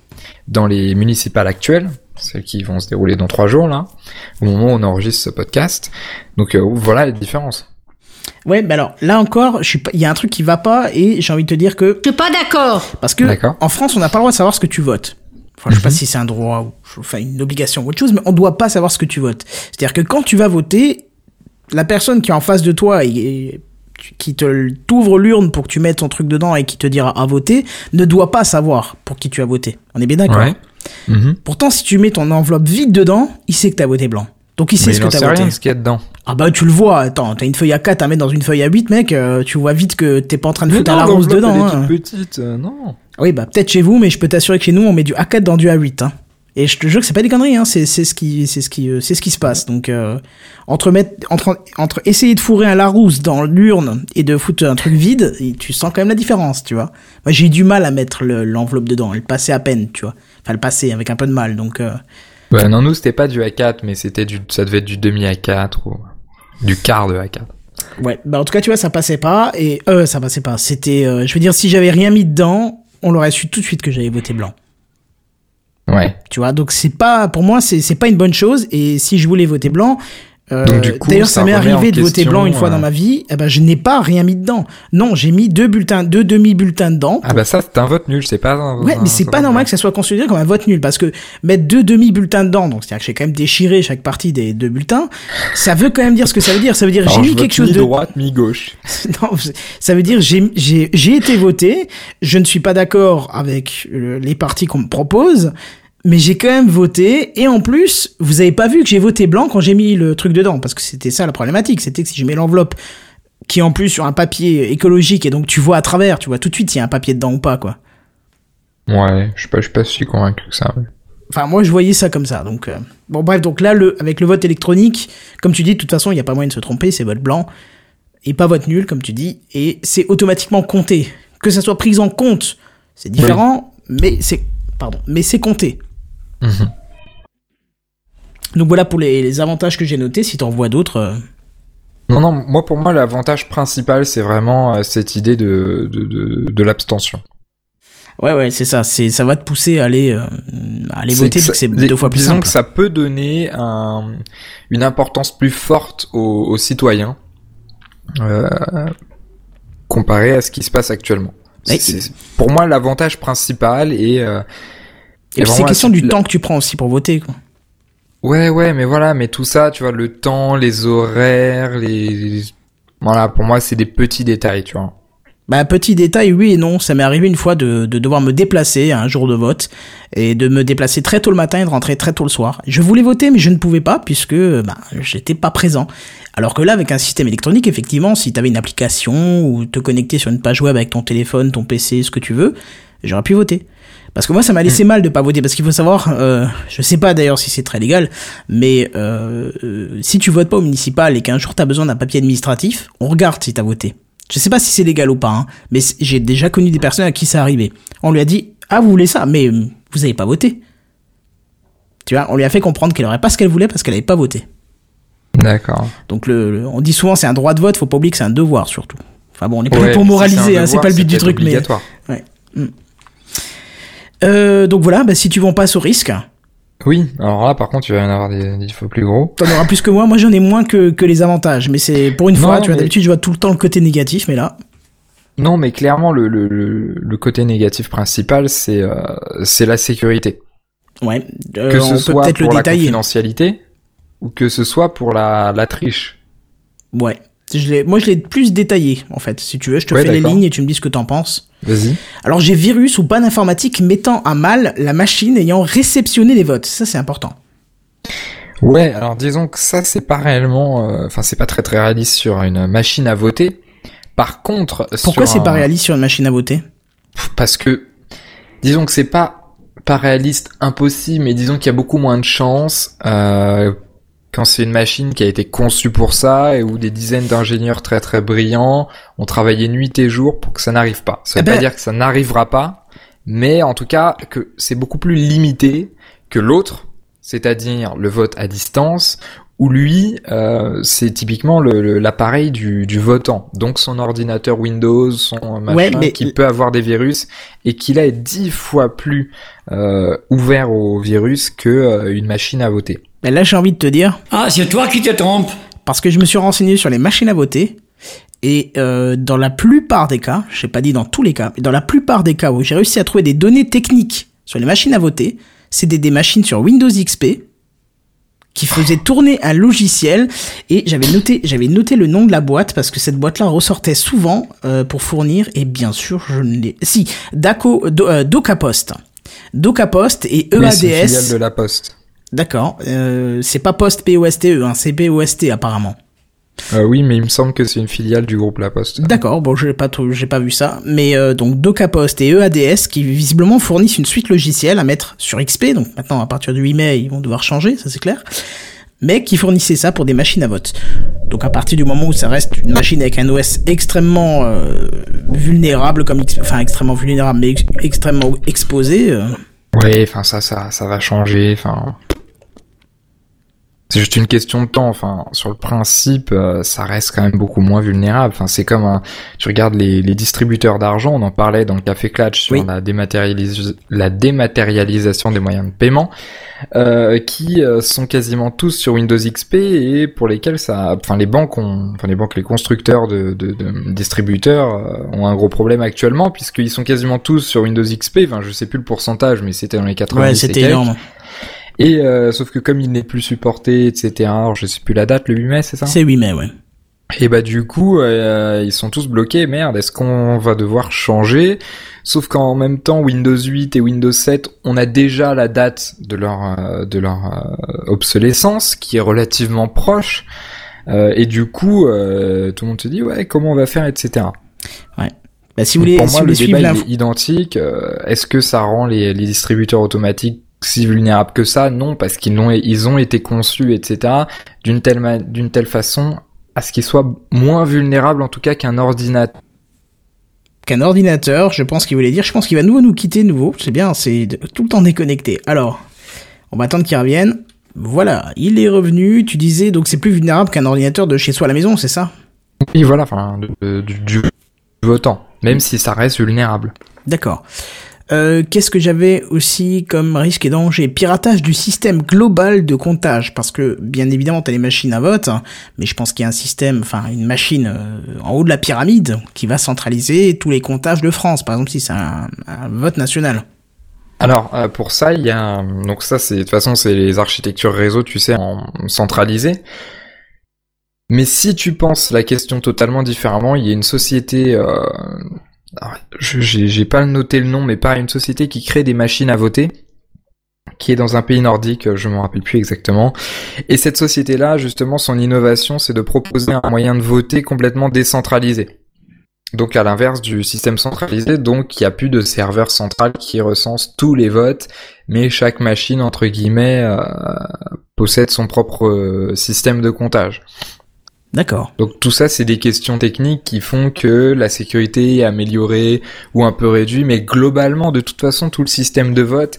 dans les municipales actuelles, celles qui vont se dérouler dans trois jours là, au moment où on enregistre ce podcast. Donc euh, voilà la différence. Ouais, mais alors là encore, je suis pas... il y a un truc qui va pas et j'ai envie de te dire que Je suis pas d'accord. parce que D'accord. en France, on n'a pas le droit de savoir ce que tu votes. Enfin, je sais pas si c'est un droit ou enfin une obligation ou autre chose, mais on doit pas savoir ce que tu votes. C'est-à-dire que quand tu vas voter, la personne qui est en face de toi et, qui te t'ouvre l'urne pour que tu mettes ton truc dedans et qui te dira à voter, ne doit pas savoir pour qui tu as voté. On est bien d'accord. Ouais. Mhm. Pourtant, si tu mets ton enveloppe vide dedans, il sait que t'as voté blanc. Donc il sait Mais ce que t'as voté. rien ce qu'il y a dedans. Ah bah tu le vois, attends, t'as une feuille à 4 à mettre dans une feuille à 8, mec, euh, tu vois vite que t'es pas en train de foutre un Larousse dedans. Elle est hein. petite, euh, non. Oui, bah peut-être chez vous, mais je peux t'assurer que chez nous, on met du A4 dans du A8. Hein. Et je te jure que c'est pas des conneries, hein. c'est c'est ce qui c'est ce qui euh, c'est ce qui se passe. Donc euh, entre mettre entre entre essayer de fourrer un Larousse dans l'urne et de foutre un truc vide, tu sens quand même la différence, tu vois. Moi, j'ai eu du mal à mettre le- l'enveloppe dedans, elle passait à peine, tu vois. Enfin, elle passait avec un peu de mal, donc euh, Bah, non, nous, c'était pas du A4, mais c'était du, ça devait être du demi A4 ou du quart de A4. ouais. Bah en tout cas, tu vois, ça passait pas et euh ça passait pas. C'était euh, je veux dire si j'avais rien mis dedans, on l'aurait su tout de suite que j'avais voté blanc. Ouais. Tu vois, donc c'est pas, pour moi, c'est pas une bonne chose. Et si je voulais voter blanc, euh, d'ailleurs, ça ça m'est arrivé de voter blanc une fois euh, dans ma vie. Eh ben, je n'ai pas rien mis dedans. Non, j'ai mis deux bulletins, deux demi-bulletins dedans. Ah bah ça, c'est un vote nul, c'est pas un... Ouais, mais c'est pas normal que ça soit considéré comme un vote nul parce que mettre deux demi-bulletins dedans, donc c'est-à-dire que j'ai quand même déchiré chaque partie des deux bulletins, ça veut quand même dire ce que ça veut dire. Ça veut dire j'ai mis quelque chose de droite, mi-gauche. non, ça veut dire j'ai j'ai j'ai été voté, je ne suis pas d'accord avec euh, les partis qu'on me propose, mais j'ai quand même voté et en plus, vous avez pas vu que j'ai voté blanc quand j'ai mis le truc dedans parce que c'était ça la problématique, c'était que si je mets l'enveloppe qui est en plus sur un papier écologique et donc tu vois à travers, tu vois tout de suite s'il y a un papier dedans ou pas quoi. Ouais, je suis pas, je suis pas si convaincu que ça. ouais. Enfin, moi, je voyais ça comme ça. Donc, euh, bon, bref, donc là, le, avec le vote électronique, comme tu dis, de toute façon, il n'y a pas moyen de se tromper, c'est vote blanc et pas vote nul, comme tu dis, et c'est automatiquement compté. Que ça soit pris en compte, c'est différent, mais c'est, pardon, mais c'est compté. Mhm. Donc voilà pour les, les avantages que j'ai notés. Si t'en vois d'autres, euh, Non, non, moi, pour moi, l'avantage principal, c'est vraiment euh, cette idée de, de, de, de l'abstention. ouais, ouais, c'est ça. C'est, ça va te pousser à aller, euh, à aller voter, ça- que c'est deux fois plus disons simple. que ça peut donner un, une importance plus forte aux, aux citoyens euh, comparé à ce qui se passe actuellement. Pour moi, l'avantage principal est... euh, Et puis c'est question du temps que tu prends aussi pour voter, quoi. Ouais, ouais, mais voilà, mais tout ça, tu vois, le temps, les horaires, les... Voilà, pour moi, c'est des petits détails, tu vois. Bah, petit détail, oui et non. Ça m'est arrivé une fois de, de devoir me déplacer à un jour de vote et de me déplacer très tôt le matin et de rentrer très tôt le soir. Je voulais voter, mais je ne pouvais pas puisque bah, j'étais pas présent. Alors que là, avec un système électronique, effectivement, si t'avais une application ou te connecter sur une page web avec ton téléphone, ton PC, ce que tu veux, j'aurais pu voter. Parce que moi, ça m'a laissé mal de pas voter. Parce qu'il faut savoir, euh, je sais pas d'ailleurs si c'est très légal, mais euh, euh, si tu votes pas au municipal et qu'un jour t'as besoin d'un papier administratif, on regarde si t'as voté. Je sais pas si c'est légal ou pas, hein, mais j'ai déjà connu des personnes à qui ça arrivait. On lui a dit ah vous voulez ça, mais euh, vous avez pas voté. Tu vois, on lui a fait comprendre qu'elle aurait pas ce qu'elle voulait parce qu'elle avait pas voté. D'accord. Donc le, le- on dit souvent c'est un droit de vote, faut pas oublier que c'est un devoir surtout. Enfin bon, on est pas Ouais, pour moraliser, hein, c'est pas le but du truc, mais obligatoire. Euh, donc voilà, bah, si tu vas on passe au risque. Oui, alors là, par contre, tu vas en avoir des, des fois plus gros. T'en auras plus que moi. Moi, j'en ai moins que, que les avantages. Mais c'est pour une fois, tu vois, d'habitude, je vois tout le temps le côté négatif, mais là. Non, mais clairement, le, le, le, le côté négatif principal, c'est euh, c'est la sécurité. Ouais. euh, que on ce peut soit peut-être le pour la détailler. confidentialité ou que ce soit pour la, la triche. Ouais. Je moi, je l'ai plus détaillé, en fait. Si tu veux, je te Ouais, fais les lignes et tu me dis ce que t'en penses. Vas-y. Alors, j'ai virus ou panne informatique mettant à mal la machine ayant réceptionné les votes. Ça, c'est important. Ouais, alors disons que ça, c'est pas réellement... euh, Enfin, c'est pas très très réaliste sur une machine à voter. Par contre... Pourquoi c'est un- pas réaliste sur une machine à voter? Parce que... Disons que c'est pas pas réaliste impossible, mais disons qu'il y a beaucoup moins de chances euh, quand c'est une machine qui a été conçue pour ça et où des dizaines d'ingénieurs très très brillants ont travaillé nuit et jour pour que ça n'arrive pas. Ça veut Eh ben- pas dire que ça n'arrivera pas, mais en tout cas que c'est beaucoup plus limité que l'autre, c'est-à-dire le vote à distance, où lui, euh, c'est typiquement le- le- l'appareil du, du votant, donc son ordinateur Windows, son machin, Ouais, mais- qui peut avoir des virus et qui là est dix fois plus euh, ouvert au virus que euh, une machine à voter. Ben Là, j'ai envie de te dire, Ah, c'est toi qui te trompes. parce que je me suis renseigné sur les machines à voter, Et euh, dans la plupart des cas, je n'ai pas dit dans tous les cas, mais dans la plupart des cas où j'ai réussi à trouver des données techniques sur les machines à voter, c'était des machines sur Windows XP qui faisaient tourner un logiciel et j'avais noté j'avais noté le nom de la boîte parce que cette boîte là ressortait souvent euh, pour fournir et bien sûr je ne l'ai si Daco Do, euh, DocaPost. DocaPost et EADS Oui, c'est une filiale de la Poste. d'accord euh, c'est pas Post P O S T E hein, c'est P O S T apparemment Euh, oui, mais il me semble que c'est une filiale du groupe La Poste. D'accord, bon, j'ai pas j'ai pas vu ça, mais euh, donc DocaPost et EADS qui visiblement fournissent une suite logicielle à mettre sur XP. Donc maintenant, à partir du 8 mai, ils vont devoir changer, ça c'est clair. Mais qui fournissaient ça pour des machines à vote. Donc à partir du moment où ça reste une machine avec un OS extrêmement euh, vulnérable, comme X- enfin extrêmement vulnérable, mais ex- extrêmement exposé. euh, Ouais, enfin ça, ça, ça va changer. Enfin, c'est juste une question de temps. Enfin, sur le principe, euh, ça reste quand même beaucoup moins vulnérable. Enfin, c'est comme un. Tu regardes les, les distributeurs d'argent. On en parlait dans le café Clutch sur Oui. la, dématérialis- la dématérialisation des moyens de paiement, euh, qui euh, sont quasiment tous sur Windows XP et pour lesquels ça. Enfin, les banques ont. Enfin, les banques, les constructeurs de, de, de distributeurs euh, ont un gros problème actuellement puisqu'ils sont quasiment tous sur Windows XP. Enfin, je sais plus le pourcentage, mais c'était dans les 80. Ouais, c'était énorme. Et euh, sauf que comme il n'est plus supporté, etc. Alors, je sais plus la date, le 8 mai, c'est ça? C'est 8 mai, ouais. Et bah du coup, euh, ils sont tous bloqués. Merde, est-ce qu'on va devoir changer? Sauf qu'en même temps, Windows 8 et Windows 7, on a déjà la date de leur euh, de leur euh, obsolescence qui est relativement proche. Euh, et du coup, euh, tout le monde se dit ouais, comment on va faire, etc. Bah, si vous voulez, Pour si moi, vous le débat il est identique. Est-ce que ça rend les, les distributeurs automatiques si vulnérables que ça Non, parce qu'ils l'ont, ils ont été conçus, etc. D'une telle d'une telle façon à ce qu'ils soient moins vulnérables en tout cas qu'un ordinateur. qu'un ordinateur, je pense qu'il voulait dire, je pense qu'il va nouveau nous quitter nouveau, c'est bien, c'est tout le temps déconnecté. Alors, on va attendre qu'il revienne. Voilà, il est revenu, tu disais, donc c'est plus vulnérable qu'un ordinateur de chez soi à la maison, c'est ça? Oui, voilà, enfin, de- du, du votant, même si ça reste vulnérable. D'accord. Euh, Qu'est-ce que j'avais aussi comme risque et danger? Piratage du système global de comptage, parce que bien évidemment t'as les machines à vote, hein, mais je pense qu'il y a un système, enfin une machine euh, en haut de la pyramide qui va centraliser tous les comptages de France, par exemple si c'est un, un vote national. Alors euh, pour ça, il y a un- donc ça c'est de toute façon c'est les architectures réseau, tu sais, en centralisé. Mais si tu penses la question totalement différemment, il y a une société, euh, j'ai pas noté le nom, mais pas une société qui crée des machines à voter, qui est dans un pays nordique, je me rappelle plus exactement. Et cette société-là, justement, son innovation, c'est de proposer un moyen de voter complètement décentralisé. Donc à l'inverse du système centralisé, donc il n'y a plus de serveur central qui recense tous les votes, mais chaque machine, entre guillemets, euh, possède son propre euh, système de comptage. D'accord. Donc tout ça, c'est des questions techniques qui font que la sécurité est améliorée ou un peu réduite, mais globalement, de toute façon, tout le système de vote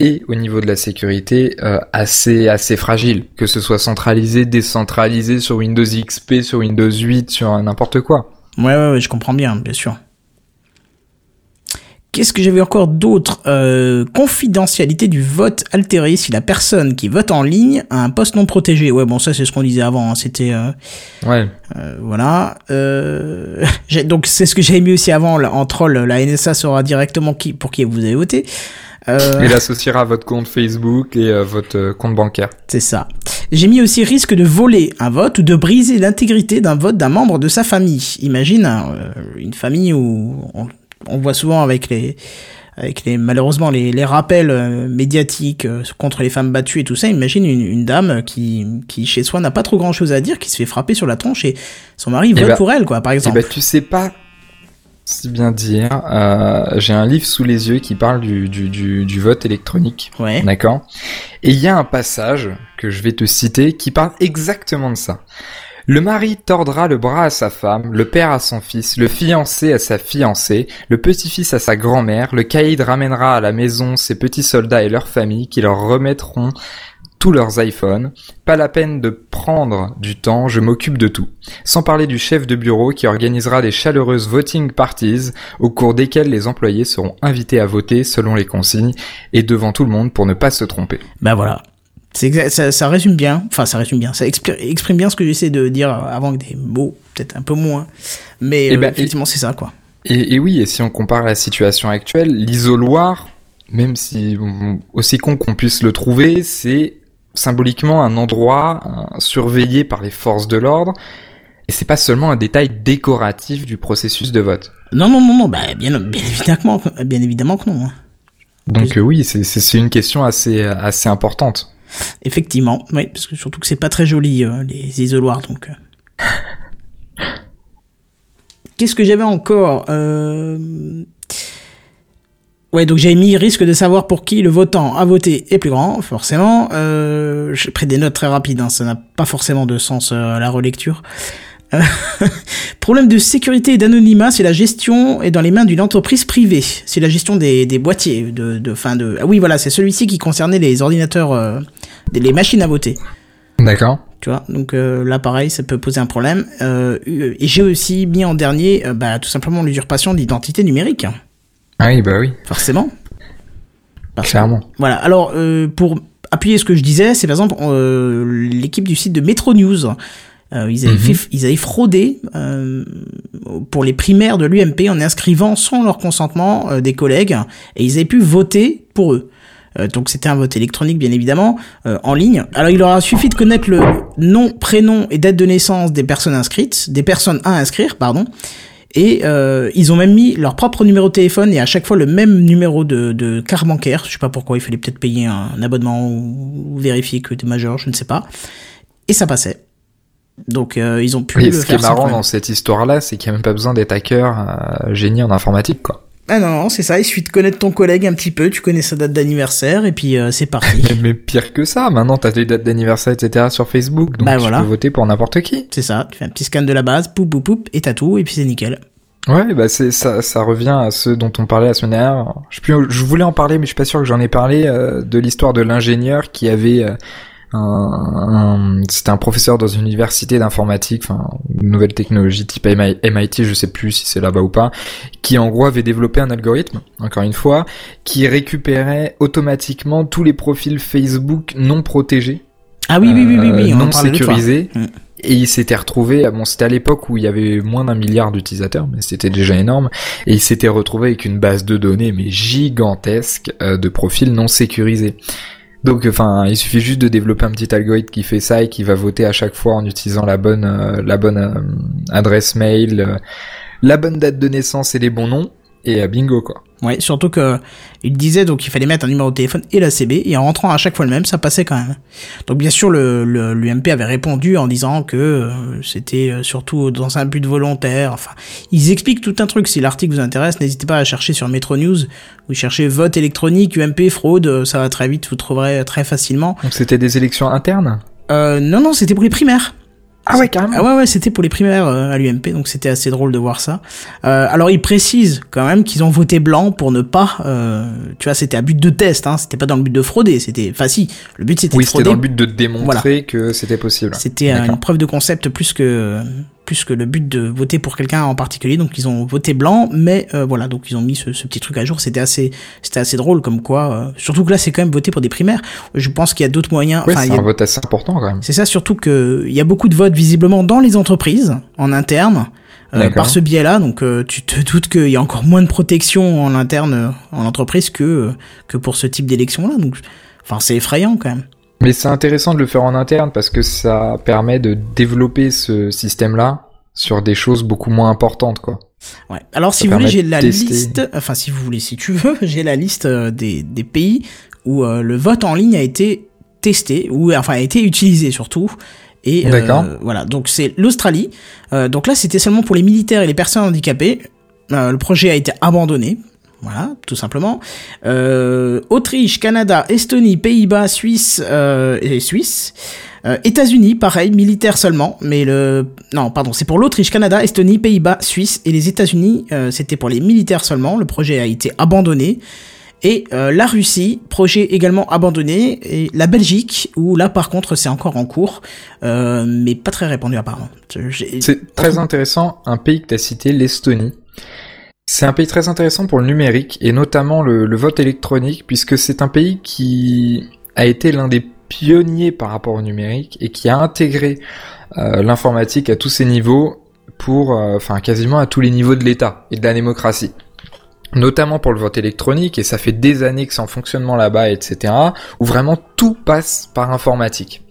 est au niveau de la sécurité euh, assez assez fragile, que ce soit centralisé, décentralisé sur Windows XP, sur Windows 8, sur n'importe quoi. Ouais, ouais, ouais, je comprends bien, bien sûr. Qu'est-ce que j'avais encore d'autre euh, Confidentialité du vote altéré si la personne qui vote en ligne a un poste non protégé. Ouais, bon, ça c'est ce qu'on disait avant. hein, C'était euh, Ouais. euh, voilà. Donc c'est ce que j'avais mis aussi avant là, en troll. La NSA saura directement qui pour qui vous avez voté. Et l'associera à votre compte Facebook et votre compte bancaire. C'est ça. J'ai mis aussi risque de voler un vote ou de briser l'intégrité d'un vote d'un membre de sa famille. Imagine une famille où on, on voit souvent avec les avec les malheureusement les, les rappels euh, médiatiques euh, contre les femmes battues et tout ça. Imagine une, une dame qui qui chez soi n'a pas trop grand chose à dire, qui se fait frapper sur la tronche et son mari vote bah- pour elle quoi par Et exemple. bah tu sais pas si bien dire. euh, J'ai un livre sous les yeux qui parle du, du, du, du vote électronique. ouais. D'accord? Et il y a un passage que je vais te citer qui parle exactement de ça. Le mari tordra le bras à sa femme, le père à son fils, le fiancé à sa fiancée, le petit-fils à sa grand-mère, le caïd ramènera à la maison ses petits soldats et leurs familles qui leur remettront tous leurs iPhones. Pas la peine de prendre du temps, je m'occupe de tout. Sans parler du chef de bureau qui organisera des chaleureuses voting parties au cours desquelles les employés seront invités à voter selon les consignes et devant tout le monde pour ne pas se tromper. Ben voilà. C'est ça, ça, résume bien, enfin ça résume bien, ça exprime bien ce que j'essaie de dire avant que des mots, peut-être un peu moins. Mais eh ben, effectivement, c'est ça quoi. Et, et, oui, et si on compare la situation actuelle, l'isoloir, même si aussi con qu'on puisse le trouver, c'est symboliquement un endroit surveillé par les forces de l'ordre. Et c'est pas seulement un détail décoratif du processus de vote. Non, non, non, non, bah, bien, bien évidemment, bien évidemment que non. Hein. Donc euh, oui, c'est une question assez, assez importante. Effectivement, oui, parce que surtout que c'est pas très joli euh, les isoloirs, donc. Euh. Qu'est-ce que j'avais encore Ouais, donc j'ai mis risque de savoir pour qui le votant a voté est plus grand, forcément. Euh, j'ai pris des notes très rapides, hein, ça n'a pas forcément de sens à la relecture. Euh, problème de sécurité et d'anonymat, c'est la gestion est dans les mains d'une entreprise privée. C'est la gestion des, boîtiers de, de fin de. Ah oui, voilà, c'est celui-ci qui concernait les ordinateurs, euh, les machines à voter. D'accord. Tu vois, donc euh, là pareil, ça peut poser un problème. Euh, et j'ai aussi mis en dernier, bah, tout simplement l'usurpation d'identité numérique. Ah oui, bah oui. Forcément. Clairement. Voilà. Alors, euh, pour appuyer ce que je disais, c'est par exemple euh, l'équipe du site de Metro News. Euh, ils, avaient mhm. ils avaient fraudé pour les primaires de l'UMP en inscrivant sans leur consentement des collègues et ils avaient pu voter pour eux. Donc c'était un vote électronique bien évidemment en ligne. Alors il leur a suffi de connaître le nom, prénom et date de naissance des personnes inscrites, des personnes à inscrire, pardon, et euh, ils ont même mis leur propre numéro de téléphone et à chaque fois le même numéro de, de carte bancaire. Je sais pas pourquoi, il fallait peut-être payer un, abonnement ou, vérifier que tu es majeur, je ne sais pas. Et ça passait. Donc euh, ils ont pu le ce qui est marrant dans cette histoire-là, c'est qu'il n'y a même pas besoin d'être hacker, euh, génie en informatique, quoi. Ah non, non c'est ça, il suffit de connaître ton collègue un petit peu, tu connais sa date d'anniversaire, et puis euh, c'est parti. mais, pire que ça, maintenant t'as des dates d'anniversaire, etc. sur Facebook, donc bah, tu peux voter pour n'importe qui. C'est ça, tu fais un petit scan de la base, poup poup poup, et t'as tout, et puis c'est nickel. Ouais, bah c'est ça, ça revient à ce dont on parlait la semaine dernière. Je, je voulais en parler, mais je suis pas sûr que j'en ai parlé euh, de l'histoire de l'ingénieur qui avait euh, un, c'était un professeur dans une université d'informatique, enfin une nouvelle technologie type MIT, je sais plus si c'est là-bas ou pas, qui en gros avait développé un algorithme, encore une fois, qui récupérait automatiquement tous les profils Facebook non protégés. Ah oui, oui, oui, oui, oui, euh, non sécurisés. Mm. Et il s'était retrouvé, bon c'était à l'époque où il y avait moins d'un milliard d'utilisateurs, mais c'était déjà énorme, et il s'était retrouvé avec une base de données mais gigantesque euh, de profils non sécurisés. Donc, enfin, il suffit juste de développer un petit algorithme qui fait ça et qui va voter à chaque fois en utilisant la bonne, euh, la bonne euh, adresse mail, euh, la bonne date de naissance et les bons noms. Et bingo quoi. Ouais, surtout que il disait donc qu'il fallait mettre un numéro de téléphone et la CB et en rentrant à chaque fois le même, ça passait quand même. Donc bien sûr le l'UMP avait répondu en disant que euh, c'était euh, surtout dans un but volontaire. Enfin, ils expliquent tout un truc. Si l'article vous intéresse, n'hésitez pas à chercher sur Metro News. Vous cherchez vote électronique UMP fraude, euh, ça va très vite, vous trouverez très facilement. Donc c'était des élections internes? Euh, non non, c'était pour les primaires. Ah ouais, carrément. Ah ouais, ouais, c'était pour les primaires euh, à l'UMP, donc c'était assez drôle de voir ça. Euh, alors ils précisent quand même qu'ils ont voté blanc pour ne pas, euh, tu vois, c'était à but de test, hein, c'était pas dans le but de frauder, c'était, enfin si, le but c'était oui, de frauder. Oui, c'était dans le but de démontrer que c'était possible. C'était une preuve de concept plus que plus que le but de voter pour quelqu'un en particulier. Donc ils ont voté blanc, mais euh, voilà, donc ils ont mis ce, petit truc à jour. C'était assez, c'était assez drôle comme quoi. Euh, surtout que là, c'est quand même voté pour des primaires. Je pense qu'il y a d'autres moyens. Ouais, c'est un vote assez important quand même. C'est ça, surtout que il y a beaucoup de votes visiblement dans les entreprises en interne. Euh, par ce biais-là, donc tu te doutes qu'il y a encore moins de protection en interne en entreprise que que pour ce type d'élection-là. Donc, enfin, c'est effrayant quand même. Mais c'est intéressant de le faire en interne parce que ça permet de développer ce système-là sur des choses beaucoup moins importantes, quoi. Ouais. Alors si vous voulez, j'ai la liste, enfin si vous voulez, si tu veux, j'ai la liste euh, des, des pays où euh, le vote en ligne a été testé, ou enfin a été utilisé surtout. Et euh, voilà, donc c'est l'Australie. Euh, donc là, c'était seulement pour les militaires et les personnes handicapées. le projet a été abandonné voilà, tout simplement. Euh, Autriche, Canada, Estonie, Pays-Bas, Suisse euh, et Suisse. Euh, États-Unis, pareil, militaire seulement, mais le non, pardon, c'est pour l'Autriche, Canada, Estonie, Pays-Bas, Suisse et les États-Unis, c'était pour les militaires seulement. Le projet a été abandonné. Et la Russie, projet également abandonné. Et la Belgique, où là par contre c'est encore en cours, mais pas très répandu apparemment. C'est très intéressant, un pays que tu as cité, l'Estonie. C'est un pays très intéressant pour le numérique et notamment le, vote électronique puisque c'est un pays qui a été l'un des pionnier par rapport au numérique et qui a intégré euh, l'informatique à tous ses niveaux pour, euh, enfin quasiment à tous les niveaux de l'État et de la démocratie notamment pour le vote électronique, et ça fait des années que c'est en fonctionnement là-bas, etc., où vraiment tout passe par informatique.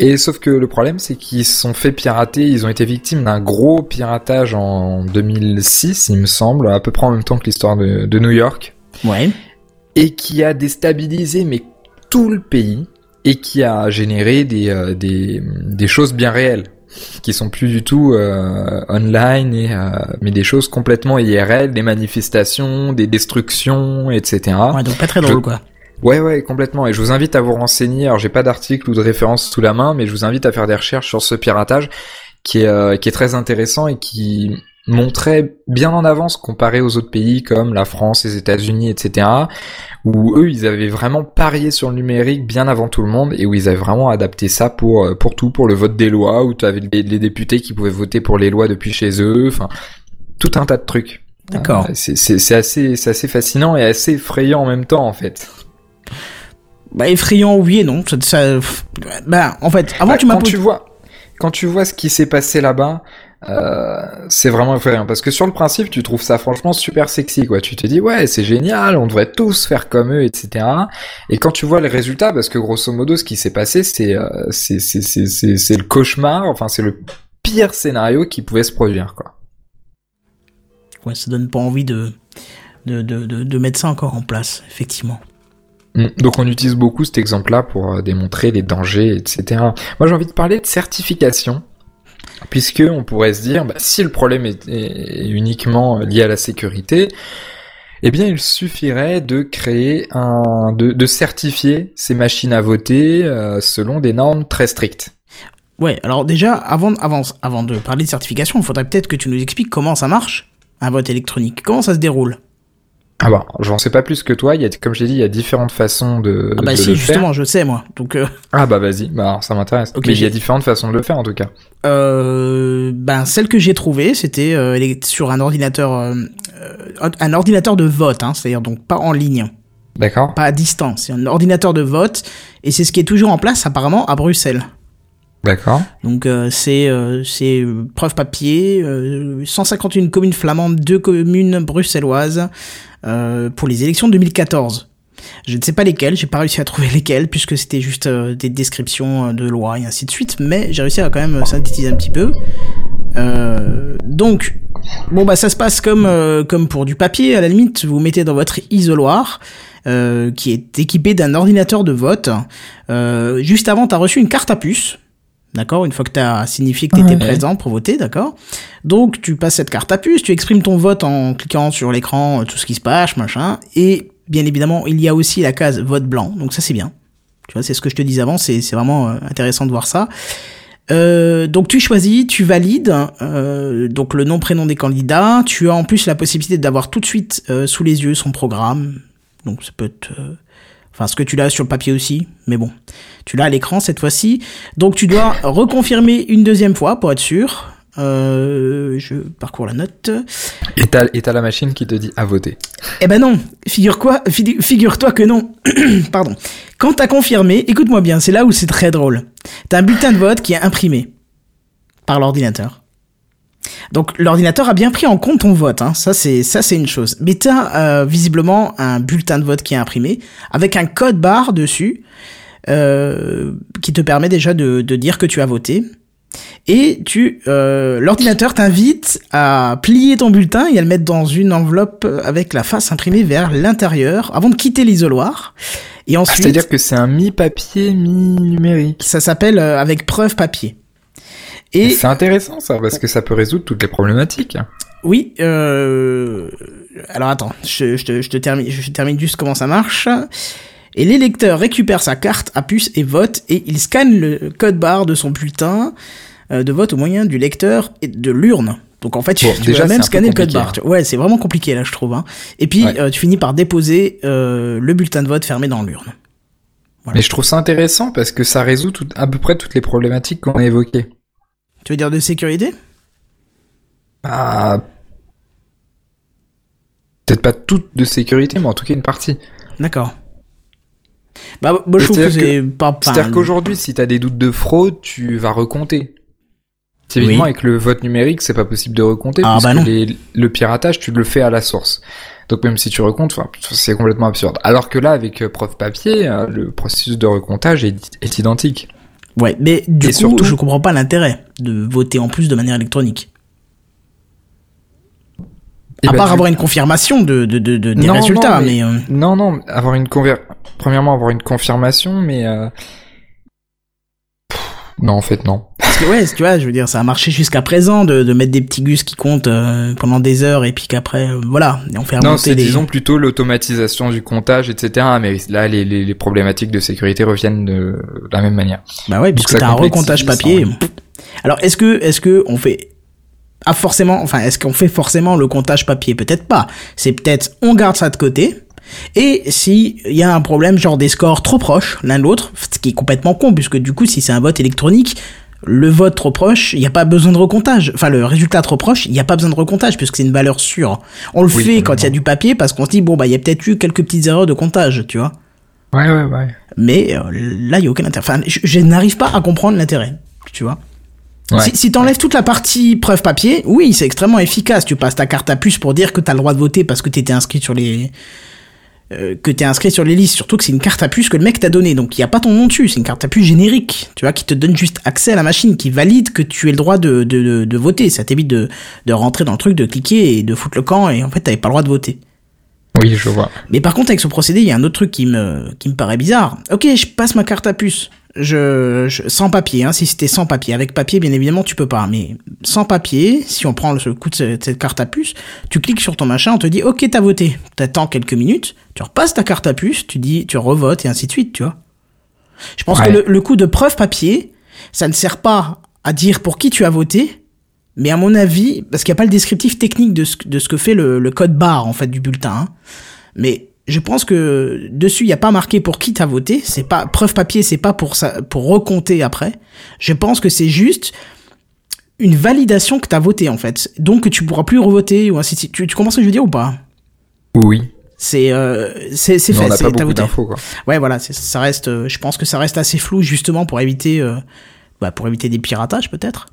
Et sauf que le problème, c'est qu'ils se sont fait pirater, ils ont été victimes d'un gros piratage en 2006, il me semble, à peu près en même temps que l'histoire de, de New York. Ouais. Et qui a déstabilisé mais tout le pays, et qui a généré des, euh, des, des choses bien réelles qui sont plus du tout euh, online et euh, mais des choses complètement IRL, des manifestations, des destructions, etc. Ouais, donc pas très drôle quoi. Ouais, ouais, complètement. Et je vous invite à vous renseigner. Alors, j'ai pas d'article ou de référence sous la main, mais je vous invite à faire des recherches sur ce piratage qui est, euh, qui est très intéressant et qui montrait bien en avance comparé aux autres pays comme la France, les États-Unis, etc où eux ils avaient vraiment parié sur le numérique bien avant tout le monde et où ils avaient vraiment adapté ça pour euh, pour tout, pour le vote des lois, où tu avais les, députés qui pouvaient voter pour les lois depuis chez eux, enfin tout un tas de trucs. D'accord. Euh, c'est assez c'est assez fascinant et assez effrayant en même temps en fait. Bah effrayant oui et non. Ça, ça bah en fait avant bah, tu m'as quand tu vois quand tu vois ce qui s'est passé là-bas, euh, c'est vraiment effrayant parce que sur le principe tu trouves ça franchement super sexy quoi tu te dis ouais c'est génial on devrait tous faire comme eux etc et quand tu vois les résultats parce que grosso modo ce qui s'est passé c'est euh, c'est c'est c'est c'est le cauchemar enfin c'est le pire scénario qui pouvait se produire quoi ouais ça donne pas envie de de, de, de, mettre ça encore en place effectivement. Donc on utilise beaucoup cet exemple-là pour euh, démontrer les dangers, etc. Moi j'ai envie de parler de certification puisque on pourrait se dire, bah, si le problème est, uniquement lié à la sécurité, eh bien, il suffirait de créer un, de, certifier ces machines à voter euh, selon des normes très strictes. Ouais, alors déjà, avant, avant, avant de parler de certification, il faudrait peut-être que tu nous expliques comment ça marche, un vote électronique. Comment ça se déroule? Ah bah, j'en sais pas plus que toi. Il y a, comme je l'ai dit, il y a différentes façons de. Ah bah si, justement, je sais moi. Donc. Euh... Ah bah vas-y. Bah alors, ça m'intéresse. Ok. Mais il y a différentes façons de le faire en tout cas. Euh, ben celle que j'ai trouvée, c'était euh, sur un ordinateur, euh, un ordinateur de vote, hein, c'est-à-dire donc pas en ligne. D'accord. Pas à distance. C'est un ordinateur de vote et c'est ce qui est toujours en place apparemment à Bruxelles. D'accord. Donc euh, c'est euh, c'est preuve papier, 151 communes flamandes, deux communes bruxelloises, euh, pour les élections de 2014. Je ne sais pas lesquelles, j'ai pas réussi à trouver lesquelles puisque c'était juste euh, des descriptions euh, de lois et ainsi de suite, mais j'ai réussi à quand même synthétiser un petit peu. donc, bon bah ça se passe comme comme pour du papier. À la limite, vous mettez dans votre isoloir. qui est équipé d'un ordinateur de vote. juste avant, tu as reçu une carte à puce D'accord Une fois que tu as signifié que tu étais présent pour voter, d'accord Donc tu passes cette carte à puce, tu exprimes ton vote en cliquant sur l'écran, euh, tout ce qui se passe, machin. Et bien évidemment, il y a aussi la case vote blanc, donc ça c'est bien. Tu vois, c'est ce que je te disais avant, c'est vraiment euh, intéressant de voir ça. Euh, donc tu choisis, tu valides euh, donc le nom prénom des candidats. Tu as en plus la possibilité d'avoir tout de suite euh, sous les yeux son programme. Donc ça peut être Enfin, ce que tu l'as sur le papier aussi, mais bon. Tu l'as à l'écran cette fois-ci. Donc tu dois reconfirmer une deuxième fois pour être sûr. Euh, je parcours la note. Et t'as, la machine qui te dit à voter. Eh ben non, figure-toi, figure-toi que non. Pardon. Quand t'as confirmé, écoute-moi bien, c'est là où c'est très drôle. T'as un bulletin de vote qui est imprimé par l'ordinateur. Donc l'ordinateur a bien pris en compte ton vote, hein. ça c'est ça c'est une chose. Mais tu as euh, visiblement un bulletin de vote qui est imprimé avec un code barre dessus euh, qui te permet déjà de, de, dire que tu as voté. Et tu, euh, l'ordinateur t'invite à plier ton bulletin et à le mettre dans une enveloppe avec la face imprimée vers l'intérieur avant de quitter l'isoloir. Et ah, ensuite, c'est-à-dire que c'est un mi-papier, mi-numérique. Ça s'appelle avec preuve papier. Et c'est intéressant ça parce que ça peut résoudre toutes les problématiques. Oui. Euh... Alors attends, je, je, te, je, te termine, je termine juste comment ça marche. Et l'électeur récupère sa carte à puce et vote et il scanne le code barre de son bulletin euh, de vote au moyen du lecteur et de l'urne. Donc en fait, tu, déjà, même scanner le code barre. Hein. Ouais, c'est vraiment compliqué là, je trouve. Hein. Et puis euh, tu finis par déposer euh, le bulletin de vote fermé dans l'urne. Mais je trouve ça intéressant parce que ça résout tout, à peu près toutes les problématiques qu'on a évoquées. Tu veux dire de sécurité? Ah. Peut-être pas toute de sécurité, mais en tout cas une partie. D'accord. Bah, moi, je trouve que c'est pas, C'est-à-dire qu'aujourd'hui, si t'as des doutes de fraude, tu vas recompter. Typiquement, avec le vote numérique, c'est pas possible de recompter, ah, parce bah que le piratage, tu le fais à la source. Donc même si tu recomptes, c'est complètement absurde. Alors que là, avec euh, preuve papier, euh, le processus de recomptage est, identique. Ouais, mais du coup, surtout, je comprends pas l'intérêt de voter en plus de manière électronique. À ben, part avoir une confirmation de, de, de, des résultats, mais, euh, non, non, avoir une conver... premièrement avoir une confirmation, mais non, en fait, non. Parce que ouais, tu vois, je veux dire, ça a marché jusqu'à présent de, de mettre des petits gus qui comptent euh, pendant des heures et puis qu'après, euh, voilà, on fait Non, c'est disons plutôt l'automatisation du comptage, etc. Mais là, les, les, les, problématiques de sécurité reviennent de, la même manière. Bah ouais, puisque t'as un recomptage papier. Alors, est-ce que, est-ce que on fait ah forcément, enfin, est-ce qu'on fait forcément le comptage papier? Peut-être pas. C'est peut-être on garde ça de côté et si il y a un problème genre des scores trop proches l'un de l'autre, ce qui est complètement con puisque du coup si c'est un vote électronique, le vote trop proche, il n'y a pas besoin de recomptage. Enfin, le résultat trop proche, il n'y a pas besoin de recomptage puisque c'est une valeur sûre. On le fait quand il y a du papier parce qu'on se dit bon bah il y a peut-être eu quelques petites erreurs de comptage, tu vois. Ouais ouais ouais. Mais euh, là il y a aucun intérêt. Enfin, je, n'arrive pas à comprendre l'intérêt, tu vois. Si, si t'enlèves toute la partie preuve papier, oui, c'est extrêmement efficace. Tu passes ta carte à puce pour dire que t'as le droit de voter parce que t'étais inscrit sur les euh, que t'es inscrit sur les listes, surtout que c'est une carte à puce que le mec t'a donné, donc il y a pas ton nom dessus, c'est une carte à puce générique, tu vois, qui te donne juste accès à la machine, qui valide que tu aies le droit de, de, de, voter, ça t'évite de, de rentrer dans le truc, de cliquer et de foutre le camp, et en fait t'avais pas le droit de voter. Oui, je vois. Mais par contre, avec ce procédé, il y a un autre truc qui me, qui me paraît bizarre. Ok, je passe ma carte à puce je, sans papier, hein, si c'était sans papier. Avec papier, bien évidemment, tu peux pas. Mais sans papier, si on prend le coup de cette, carte à puce, tu cliques sur ton machin, on te dit, ok, t'as voté. T'attends quelques minutes, tu repasses ta carte à puce, tu dis, tu revotes et ainsi de suite, tu vois. Je pense que le, coup de preuve papier, ça ne sert pas à dire pour qui tu as voté, mais à mon avis, parce qu'il n'y a pas le descriptif technique de ce, de ce que fait le, le code barre, en fait, du bulletin, hein. mais je pense que dessus il n'y a pas marqué pour qui t'as voté, c'est pas preuve papier, c'est pas pour ça pour recompter après. Je pense que c'est juste une validation que t'as voté en fait, donc que tu pourras plus revoter ou ainsi de suite. Tu, comprends ce que je veux dire ou pas? Oui. C'est euh, c'est c'est fait. On n'a pas beaucoup d'infos quoi. Ouais voilà, ça reste. Euh, je pense que ça reste assez flou justement pour éviter euh, bah, pour éviter des piratages peut-être.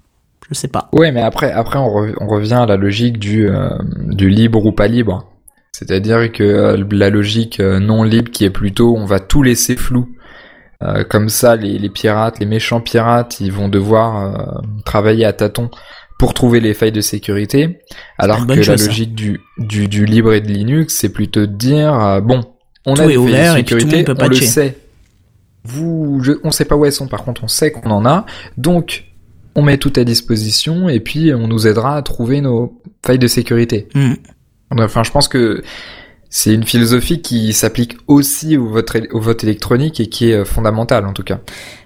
Je sais pas. Ouais, mais après après on, on revient à la logique du euh, du libre ou pas libre. C'est-à-dire que euh, la logique euh, non libre qui est plutôt on va tout laisser flou. Euh, comme ça, les, pirates, les méchants pirates, ils vont devoir travailler à tâtons pour trouver les failles de sécurité, alors que la logique du, du, du, libre et de Linux, c'est plutôt de dire bon, on a des failles de sécurité, on le sait. Vous, je, on sait pas où elles sont, par contre, on sait qu'on en a, donc on met tout à disposition et puis on nous aidera à trouver nos failles de sécurité. Hmm. Enfin, je pense que c'est une philosophie qui s'applique aussi au vote, au vote électronique et qui est euh, fondamentale en tout cas.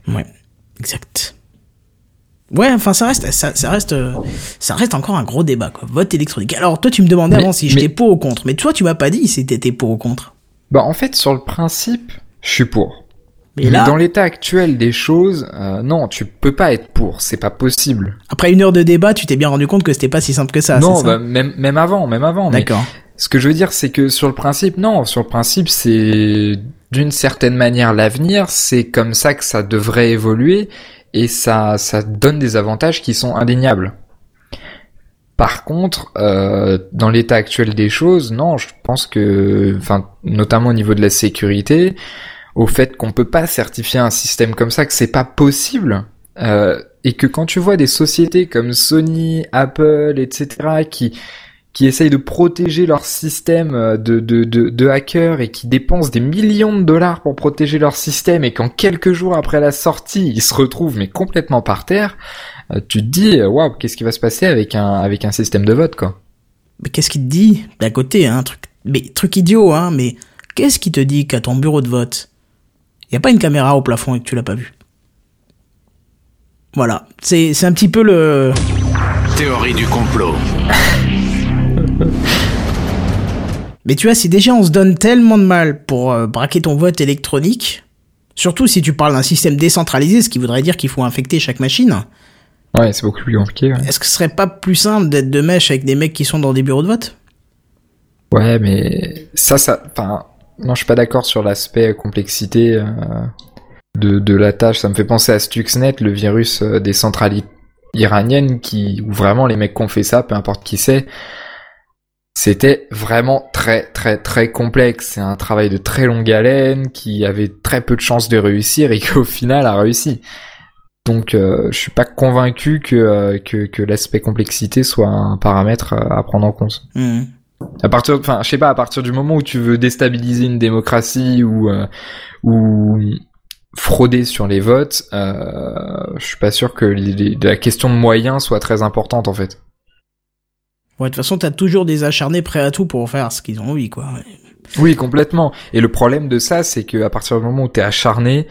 Ouais, exact. Ouais, enfin ça reste, ça, ça, reste, euh, ça reste encore un gros débat quoi. Vote électronique. Alors toi tu me demandais avant si j'étais pour ou contre, mais toi tu m'as pas dit si t'étais pour ou contre. Bah en fait sur le principe, je suis pour. Mais, là... dans l'état actuel des choses, euh, non, tu peux pas être pour, c'est pas possible. Après une heure de débat, tu t'es bien rendu compte que c'était pas si simple que ça. Non, bah, même même avant, même avant. D'accord. Ce que je veux dire, c'est que sur le principe, non, sur le principe, c'est d'une certaine manière l'avenir, c'est comme ça que ça devrait évoluer et ça ça donne des avantages qui sont indéniables. Par contre, euh, dans l'état actuel des choses, non, je pense que, enfin, notamment au niveau de la sécurité, au fait qu'on peut pas certifier un système comme ça, que c'est pas possible, euh, et que quand tu vois des sociétés comme Sony, Apple, etc., qui qui essayent de protéger leur système de, de, de, de hackers et qui dépensent des millions de dollars pour protéger leur système et qu'en quelques jours après la sortie, ils se retrouvent mais complètement par terre, euh, tu te dis, waouh, qu'est-ce qui va se passer avec un, avec un système de vote, quoi? Mais qu'est-ce qui te dit, d'à côté, hein, truc, mais, truc idiot, hein, mais qu'est-ce qui te dit qu'à ton bureau de vote, il y a pas une caméra au plafond et que tu l'as pas vu. Voilà, c'est c'est un petit peu le théorie du complot. Mais tu vois, si déjà on se donne tellement de mal pour euh, braquer ton vote électronique, surtout si tu parles d'un système décentralisé, ce qui voudrait dire qu'il faut infecter chaque machine. Ouais, c'est beaucoup plus compliqué. Est-ce que ce serait pas plus simple d'être de mèche avec des mecs qui sont dans des bureaux de vote? Ouais, mais ça, ça, enfin, non, je suis pas d'accord sur l'aspect complexité euh, de, de la tâche. Ça me fait penser à Stuxnet, le virus euh, des centrales iraniennes, qui où vraiment les mecs qui ont fait ça, peu importe qui c'est, c'était vraiment très très très complexe. C'est un travail de très longue haleine qui avait très peu de chances de réussir et qui au final a réussi. Donc euh, je suis pas convaincu que, euh, que, que l'aspect complexité soit un paramètre à prendre en compte. Mmh. À partir, enfin, je sais pas, à partir du moment où tu veux déstabiliser une démocratie ou euh, ou frauder sur les votes, euh, je suis pas sûr que les- la question de moyens soit très importante en fait. Ouais, de toute façon, t'as toujours des acharnés prêts à tout pour faire ce qu'ils ont envie, quoi. Oui, complètement. Et le problème de ça, c'est que à partir du moment où t'es acharné,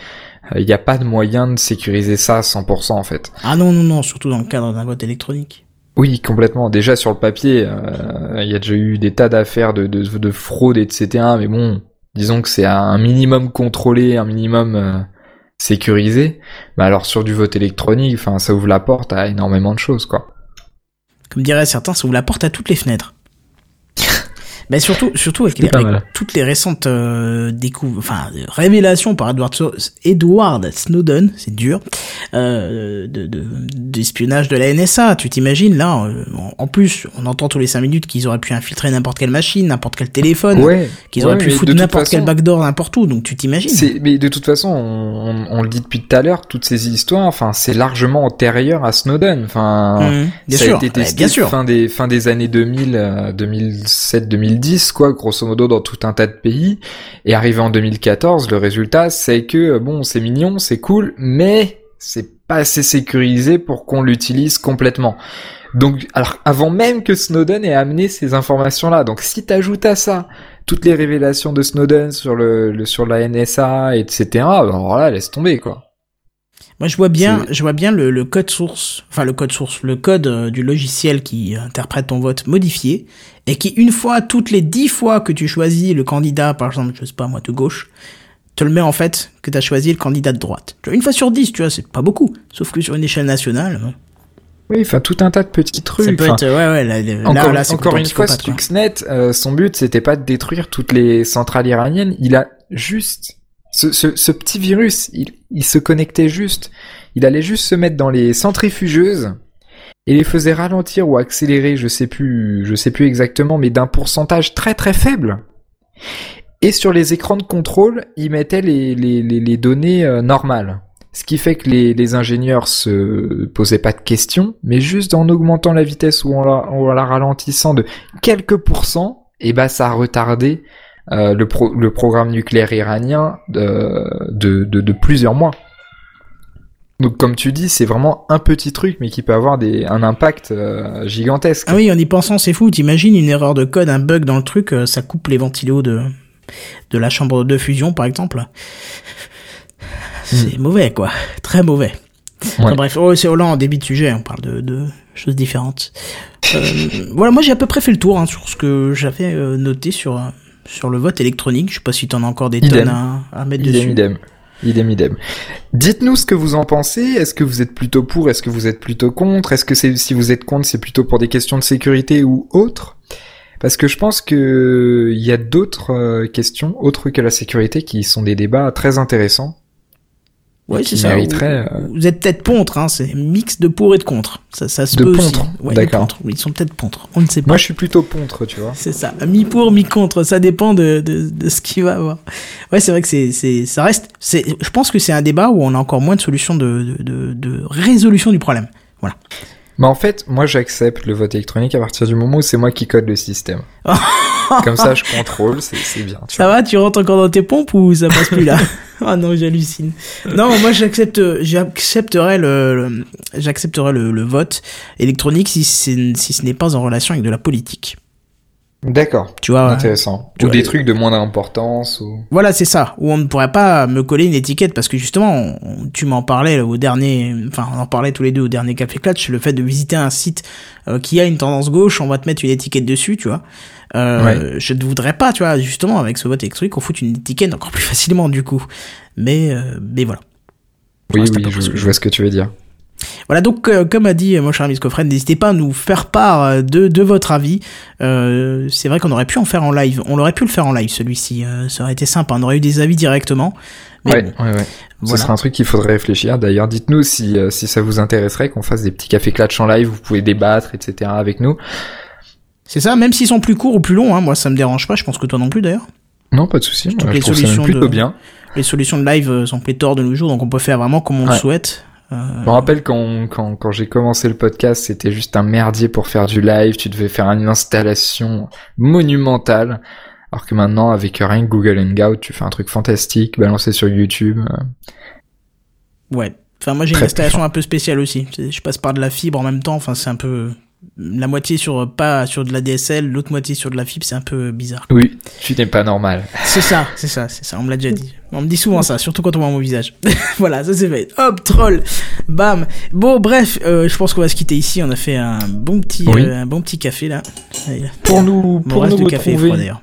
il n'y a pas de moyen de sécuriser ça à 100% en fait. Ah non, non, non, surtout dans le cadre d'un vote électronique. Oui, complètement. Déjà sur le papier, euh, il y a déjà eu des tas d'affaires de, de, de fraude, etc. Mais bon, disons que c'est un minimum contrôlé, un minimum euh, sécurisé. Mais alors sur du vote électronique, ça ouvre la porte à énormément de choses, quoi. Comme diraient certains, ça ouvre la porte à toutes les fenêtres. Mais surtout, surtout avec, les- pas avec mal. toutes les récentes euh, enfin révélations par Edward, So- Edward Snowden, c'est dur, euh, de, de, d'espionnage de la NSA. Tu t'imagines là, euh, en- en plus, on entend tous les cinq minutes qu'ils auraient pu infiltrer n'importe quelle machine, n'importe quel téléphone, Ouais. qu'ils ouais, auraient pu foutre n'importe quel backdoor n'importe où. Donc tu t'imagines mais de toute façon, on, on- on le dit depuis tout à l'heure, toutes ces histoires, enfin, c'est largement antérieur à Snowden. Enfin, Mmh, bien ça sûr, a été ouais, testé bien sûr. fin des fin des années 2000, euh, 2007, 2010, quoi, grosso modo dans tout un tas de pays. Et arrivé en 2014, le résultat, c'est que euh, bon, c'est mignon, c'est cool, mais c'est pas assez sécurisé pour qu'on l'utilise complètement. Donc, alors, avant même que Snowden ait amené ces informations-là, donc si t'ajoutes à ça toutes les révélations de Snowden sur le, sur la NSA, etc., alors là, laisse tomber, quoi. Moi, je vois bien, je vois bien le, le code source, enfin le code source, le code euh, du logiciel qui interprète ton vote modifié et qui, une fois, toutes les dix fois que tu choisis le candidat, par exemple, je sais pas moi, de gauche, te le met en fait que tu as choisi le candidat de droite. Une fois sur dix, tu vois, c'est pas beaucoup. Sauf que sur une échelle nationale, euh, Oui, enfin, tout un tas de petits trucs. ça peut être, ouais, ouais, là, là, Encore, là, encore une fois. Stuxnet, euh, son but, c'était pas de détruire toutes les centrales iraniennes. Il a juste ce, ce, ce petit virus, il, il se connectait juste. Il allait juste se mettre dans les centrifugeuses et les faisait ralentir ou accélérer, je sais plus, je sais plus exactement, mais d'un pourcentage très très faible. Et sur les écrans de contrôle, il mettait les, les, les, données euh, normales. Ce qui fait que les, les ingénieurs se posaient pas de questions, mais juste en augmentant la vitesse ou en la, en la ralentissant de quelques pourcents, et bah ça a retardé euh, le, pro- le programme nucléaire iranien de, de, de, de plusieurs mois. Donc comme tu dis, c'est vraiment un petit truc, mais qui peut avoir des, un impact euh, gigantesque. Ah oui, en y pensant, c'est fou. T'imagines une erreur de code, un bug dans le truc, euh, ça coupe les ventilos de, de la chambre de fusion, par exemple. C'est mauvais, quoi. Très mauvais. Enfin, bref, oh, c'est là, en début de sujet, on parle de, de choses différentes. Euh, voilà, moi j'ai à peu près fait le tour hein, sur ce que j'avais euh, noté sur, euh, sur le vote électronique. Je sais pas si t'en as encore des Idem. tonnes à, à mettre Idem, dessus. idem. Idem, idem. Dites-nous ce que vous en pensez. Est-ce que vous êtes plutôt pour? Est-ce que vous êtes plutôt contre? Est-ce que c'est, si vous êtes contre, c'est plutôt pour des questions de sécurité ou autres? Parce que je pense que il y a d'autres euh, questions, autres que la sécurité, qui sont des débats très intéressants. Ouais, qui c'est ça. Vous, euh, vous êtes peut-être contre, hein, c'est mix de pour et de contre. Ça, ça se De peut. Ouais, d'accord. Ils sont peut-être contre. On ne sait pas. Moi, je suis plutôt contre, tu vois. C'est ça, mi pour, mi contre, ça dépend de, de, de ce qu'il va avoir. Ouais, c'est vrai que c'est, c'est, ça reste, c'est, je pense que c'est un débat où on a encore moins de solutions de, de, de, de résolution du problème. Voilà. Mais en fait, moi, j'accepte le vote électronique à partir du moment où c'est moi qui code le système. Comme ça, je contrôle, c'est, bien. Tu Ça va, tu rentres encore dans tes pompes ou ça passe plus là Ah non, j'hallucine. Non, moi j'accepte, j'accepterais le, le- j'accepterais le, le vote électronique si si ce n'est pas en relation avec de la politique. D'accord. Tu vois. Intéressant. tu ou vois, des trucs de moindre importance ou. Voilà, c'est ça. Où on ne pourrait pas me coller une étiquette parce que justement, on- tu m'en parlais là, au dernier, enfin, on en parlait tous les deux au dernier Café Clutch, le fait de visiter un site euh, qui a une tendance gauche, on va te mettre une étiquette dessus, tu vois. Euh, Je ne voudrais pas, tu vois, justement, avec ce vote électronique, qu'on foute une étiquette encore plus facilement, du coup. Mais, euh, mais voilà. Oui, oui, je vois ce que tu veux dire. Voilà, donc euh, comme a dit mon cher ami Scofred, n'hésitez pas à nous faire part euh, de, de votre avis. Euh, c'est vrai qu'on aurait pu en faire en live. On aurait pu le faire en live celui-ci. Euh, ça aurait été sympa. On aurait eu des avis directement. Mais Ouais, bon, ouais, ouais. Ce serait un truc qu'il faudrait réfléchir. D'ailleurs, dites-nous si, euh, si ça vous intéresserait qu'on fasse des petits cafés clatch en live, vous pouvez débattre, etc. avec nous. c'est ça, même s'ils sont plus courts ou plus longs, hein, moi ça me dérange pas. Je pense que toi non plus d'ailleurs. Non, pas de souci. Les je trouve ça même plutôt de- bien. Les solutions de live euh, sont pléthores de nos jours, donc on peut faire vraiment comme on le souhaite. Euh, Je me rappelle quand, quand, quand j'ai commencé le podcast, c'était juste un merdier pour faire du live. Tu devais faire une installation monumentale. Alors que maintenant, avec rien que Google Hangout, tu fais un truc fantastique, balancé sur YouTube. euh. Ouais. Enfin, moi j'ai une installation un peu spéciale aussi. Je passe par de la fibre en même temps. Enfin, c'est un peu la moitié sur pas sur de la DSL, l'autre moitié sur de la fibre. C'est un peu bizarre. Oui, tu n'es pas normal. C'est ça, c'est ça, c'est ça. On me l'a déjà dit. On me dit souvent ça, surtout quand on voit mon visage. voilà, ça c'est fait. Hop, troll. Bam. Bon, bref, euh, je pense qu'on va se quitter ici. On a fait un bon petit, Oui. euh, un bon petit café là. Allez, Pour nous, pour nous café retrouver, froid d'ailleurs.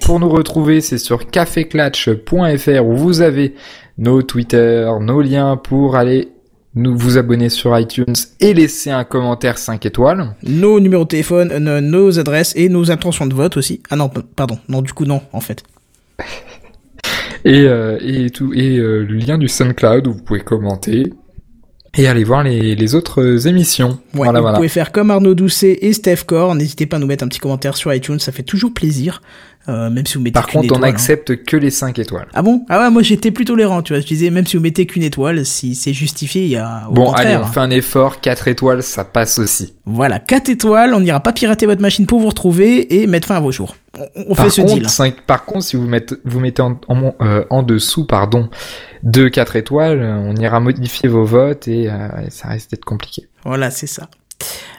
Pour nous retrouver, c'est sur caféclatch.fr où vous avez nos Twitter, nos liens pour aller nous vous abonner sur iTunes et laisser un commentaire 5 étoiles. Nos numéros de téléphone, euh, nos adresses et nos intentions de vote aussi. Ah non, pardon. Non, du coup non, en fait. Et, euh, et tout et euh, le lien du SoundCloud où vous pouvez commenter et aller voir les, les autres émissions. Ouais, voilà, vous voilà. pouvez faire comme Arnaud Doucet et Steph Core. N'hésitez pas à nous mettre un petit commentaire sur iTunes, ça fait toujours plaisir. Euh, même si vous mettez Par contre, on étoile, hein. n'accepte que les 5 étoiles. Ah bon? Ah ouais, moi j'étais plus tolérant, tu vois. Je disais, même si vous mettez qu'une étoile, si c'est justifié, il y a. Au Bon, contraire. allez, on fait un effort, 4 étoiles, ça passe aussi. Voilà, 4 étoiles, on n'ira pas pirater votre machine pour vous retrouver et mettre fin à vos jours. On, on Par fait ce contre, deal. 5, par contre, si vous mettez, vous mettez en, en, euh, en dessous, pardon, de 4 étoiles, on ira modifier vos votes et, euh, et ça risque d'être compliqué. Voilà, c'est ça.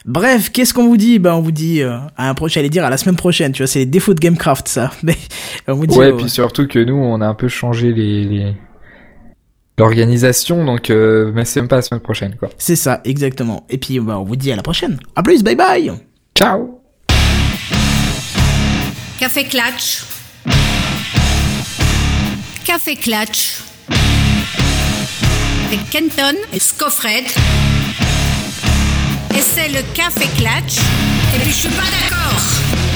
Bref, qu'est-ce qu'on vous dit? Bah, on vous dit euh, à un prochain, j'allais dire à la semaine prochaine. Tu vois, c'est les défauts de Gamecraft, ça. Mais on vous dit. Ouais, euh, puis surtout que nous, on a un peu changé les, les... l'organisation, donc euh, mais c'est même pas la semaine prochaine, quoi. c'est ça, exactement. Et puis, bah, on vous dit à la prochaine. À plus, bye bye. Ciao Café Clatch. Café Clatch. Avec Kenton et Scoffred. C'est le Café Clatch. Et puis je suis pas d'accord.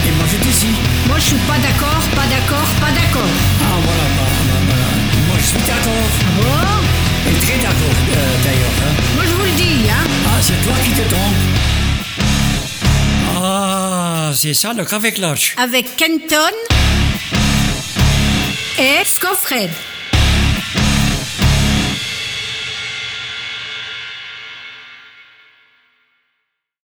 Et moi j'étais ici. Moi je suis pas d'accord, pas d'accord, pas d'accord. Ah voilà, bah, bah, bah, moi je suis d'accord. Bon, Et très d'accord euh, d'ailleurs. hein. moi je vous le dis, hein. Ah, c'est toi qui te trompes. Ah, c'est ça le café clutch. Avec Kenton et Scoffred.